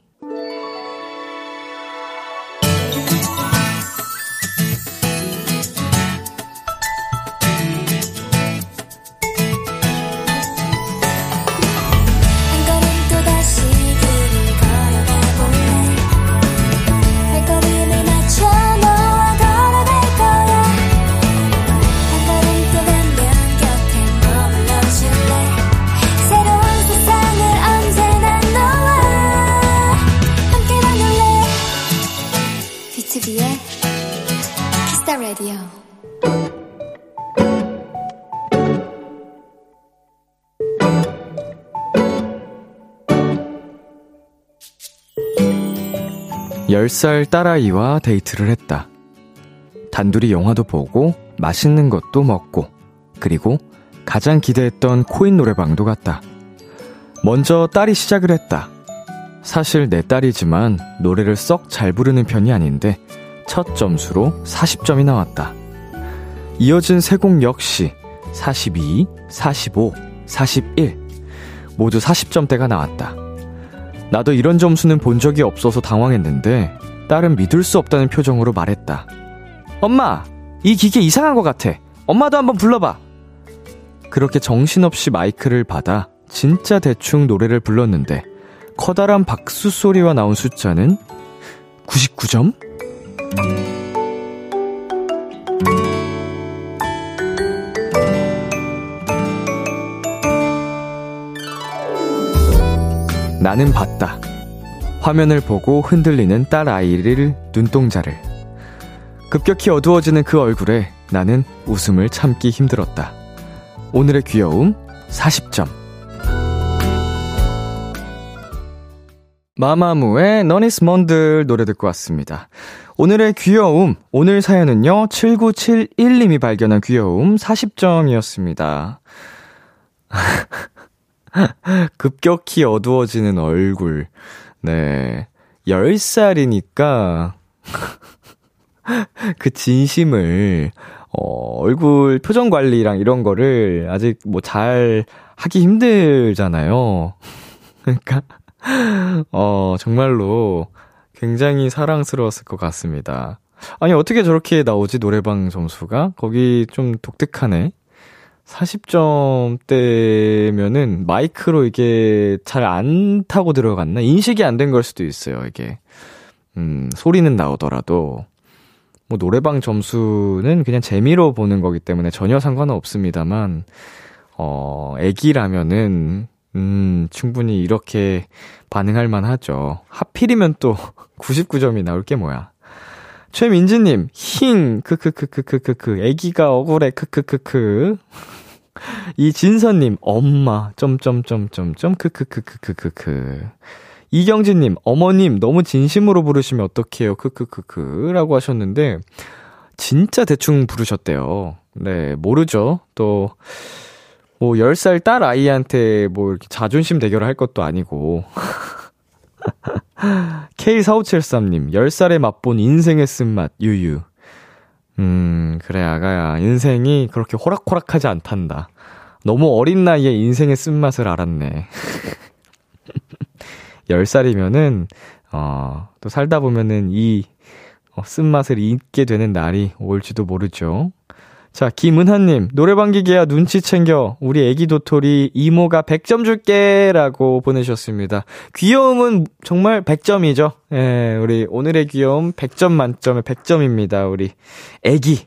10살 딸아이와 데이트를 했다. 단둘이 영화도 보고 맛있는 것도 먹고 그리고 가장 기대했던 코인 노래방도 갔다. 먼저 딸이 시작을 했다. 사실 내 딸이지만 노래를 썩 잘 부르는 편이 아닌데 첫 점수로 40점이 나왔다. 이어진 세 곡 역시 42, 45, 41. 모두 40점대가 나왔다. 나도 이런 점수는 본 적이 없어서 당황했는데 딸은 믿을 수 없다는 표정으로 말했다. 엄마, 이 기계 이상한 것 같아. 엄마도 한번 불러봐. 그렇게 정신없이 마이크를 받아 진짜 대충 노래를 불렀는데 커다란 박수 소리와 나온 숫자는 99점? 나는 봤다. 화면을 보고 흔들리는 딸 아이를 눈동자를. 급격히 어두워지는 그 얼굴에 나는 웃음을 참기 힘들었다. 오늘의 귀여움 40점. 마마무의 너니스 먼들 노래 듣고 왔습니다. 오늘의 귀여움, 오늘 사연은요, 7971님이 발견한 귀여움 40점이었습니다. 급격히 어두워지는 얼굴. 네. 10살이니까, 그 진심을, 어, 얼굴 표정 관리랑 이런 거를 아직 뭐 잘 하기 힘들잖아요. 그러니까, 어, 정말로 굉장히 사랑스러웠을 것 같습니다. 아니, 어떻게 저렇게 나오지, 노래방 점수가? 거기 좀 독특하네. 40점대면은 마이크로 이게 잘 안 타고 들어갔나? 인식이 안 된 걸 수도 있어요, 이게. 음, 소리는 나오더라도. 뭐 노래방 점수는 그냥 재미로 보는 거기 때문에 전혀 상관은 없습니다만, 어, 애기라면은, 음, 충분히 이렇게 반응할 만 하죠. 하필이면 또 99점이 나올 게 뭐야. 최민지님, 힝, 크크크크크크크, 애기가 억울해, 크크크크. 이진선님, 엄마, 점점점점점, 크크크크크크크. 이경진님, 어머님, 너무 진심으로 부르시면 어떡해요, 크크크크. 라고 하셨는데, 진짜 대충 부르셨대요. 네, 모르죠. 또, 뭐, 10살 딸 아이한테 뭐, 이렇게 자존심 대결을 할 것도 아니고. K4573님, 10살에 맛본 인생의 쓴맛, 유유. 음, 그래, 아가야. 인생이 그렇게 호락호락하지 않단다. 너무 어린 나이에 인생의 쓴맛을 알았네. 10살이면은, 어, 또 살다 보면은 이, 어, 쓴맛을 잊게 되는 날이 올지도 모르죠. 자, 김은하님, 노래방 기계야 눈치 챙겨. 우리 애기 도토리 이모가 100점 줄게. 라고 보내셨습니다. 귀여움은 정말 100점이죠. 예, 우리 오늘의 귀여움 100점 만점에 100점입니다. 우리 애기.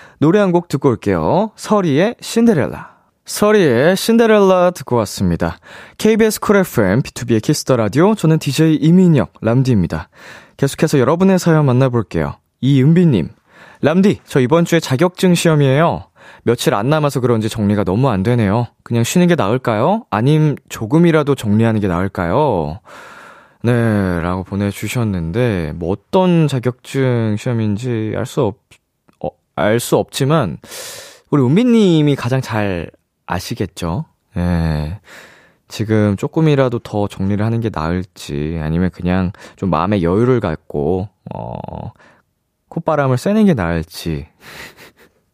노래 한 곡 듣고 올게요. 서리의 신데렐라. 서리의 신데렐라 듣고 왔습니다. KBS 쿨 FM, BTOB의 키스 더 라디오, 저는 DJ 이민혁, 람디입니다. 계속해서 여러분의 사연 만나볼게요. 이은비님, 람디, 저 이번 주에 자격증 시험이에요. 며칠 안 남아서 그런지 정리가 너무 안 되네요. 그냥 쉬는 게 나을까요? 아님 조금이라도 정리하는 게 나을까요? 네, 라고 보내주셨는데, 뭐 어떤 자격증 시험인지 알수 없, 알 수 없지만, 우리 은비님이 가장 잘 아시겠죠? 예. 지금 조금이라도 더 정리를 하는 게 나을지, 아니면 그냥 좀 마음의 여유를 갖고, 어, 콧바람을 쐬는 게 나을지.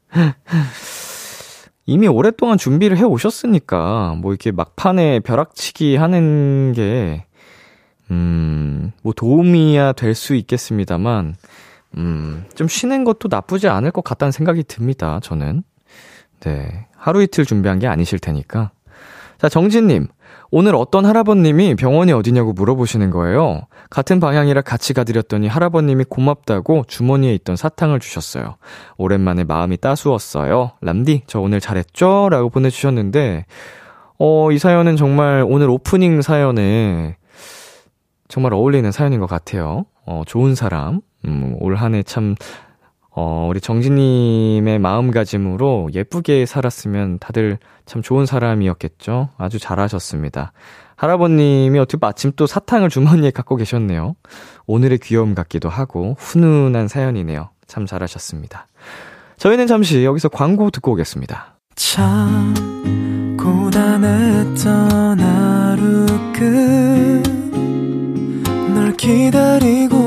이미 오랫동안 준비를 해 오셨으니까, 뭐 이렇게 막판에 벼락치기 하는 게, 음, 뭐 도움이야 될 수 있겠습니다만, 음, 좀 쉬는 것도 나쁘지 않을 것 같다는 생각이 듭니다, 저는. 네. 하루 이틀 준비한 게 아니실 테니까. 자, 정진님. 오늘 어떤 할아버님이 병원이 어디냐고 물어보시는 거예요. 같은 방향이라 같이 가드렸더니 할아버님이 고맙다고 주머니에 있던 사탕을 주셨어요. 오랜만에 마음이 따스웠어요. 람디, 저 오늘 잘했죠? 라고 보내주셨는데, 어, 이 사연은 정말 오늘 오프닝 사연에 정말 어울리는 사연인 것 같아요. 어, 좋은 사람. 음, 올 한 해 참, 어, 우리 정진님의 마음가짐으로 예쁘게 살았으면 다들 참 좋은 사람이었겠죠? 아주 잘하셨습니다. 할아버님이 어떻게 마침 또 사탕을 주머니에 갖고 계셨네요. 오늘의 귀여움 같기도 하고 훈훈한 사연이네요. 참 잘하셨습니다. 저희는 잠시 여기서 광고 듣고 오겠습니다. 참 고단했던 하루 끝 널 기다리고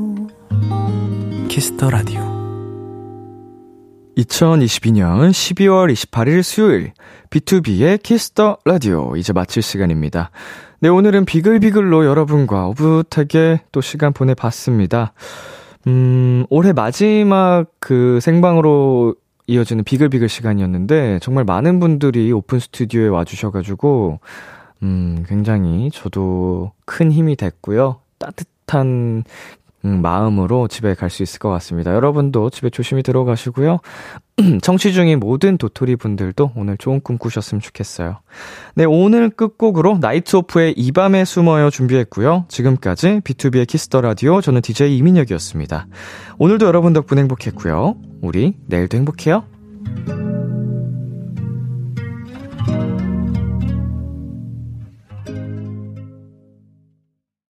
키스 더 라디오 2022년 12월 28일 수요일 BTOB의 키스 더 라디오 이제 마칠 시간입니다. 네, 오늘은 비글비글로 여러분과 오붓하게 또 시간 보내봤습니다. 음, 올해 마지막 그 생방으로 이어지는 비글비글 시간이었는데 정말 많은 분들이 오픈 스튜디오에 와주셔가지고 음, 굉장히 저도 큰 힘이 됐고요. 따뜻한 음, 마음으로 집에 갈 수 있을 것 같습니다. 여러분도 집에 조심히 들어가시고요. 청취 중인 모든 도토리 분들도 오늘 좋은 꿈 꾸셨으면 좋겠어요. 네, 오늘 끝곡으로 나이트 오프의 이 밤에 숨어요 준비했고요. 지금까지 BTOB의 키스 더 라디오 저는 DJ 이민혁이었습니다. 오늘도 여러분 덕분에 행복했고요. 우리 내일도 행복해요.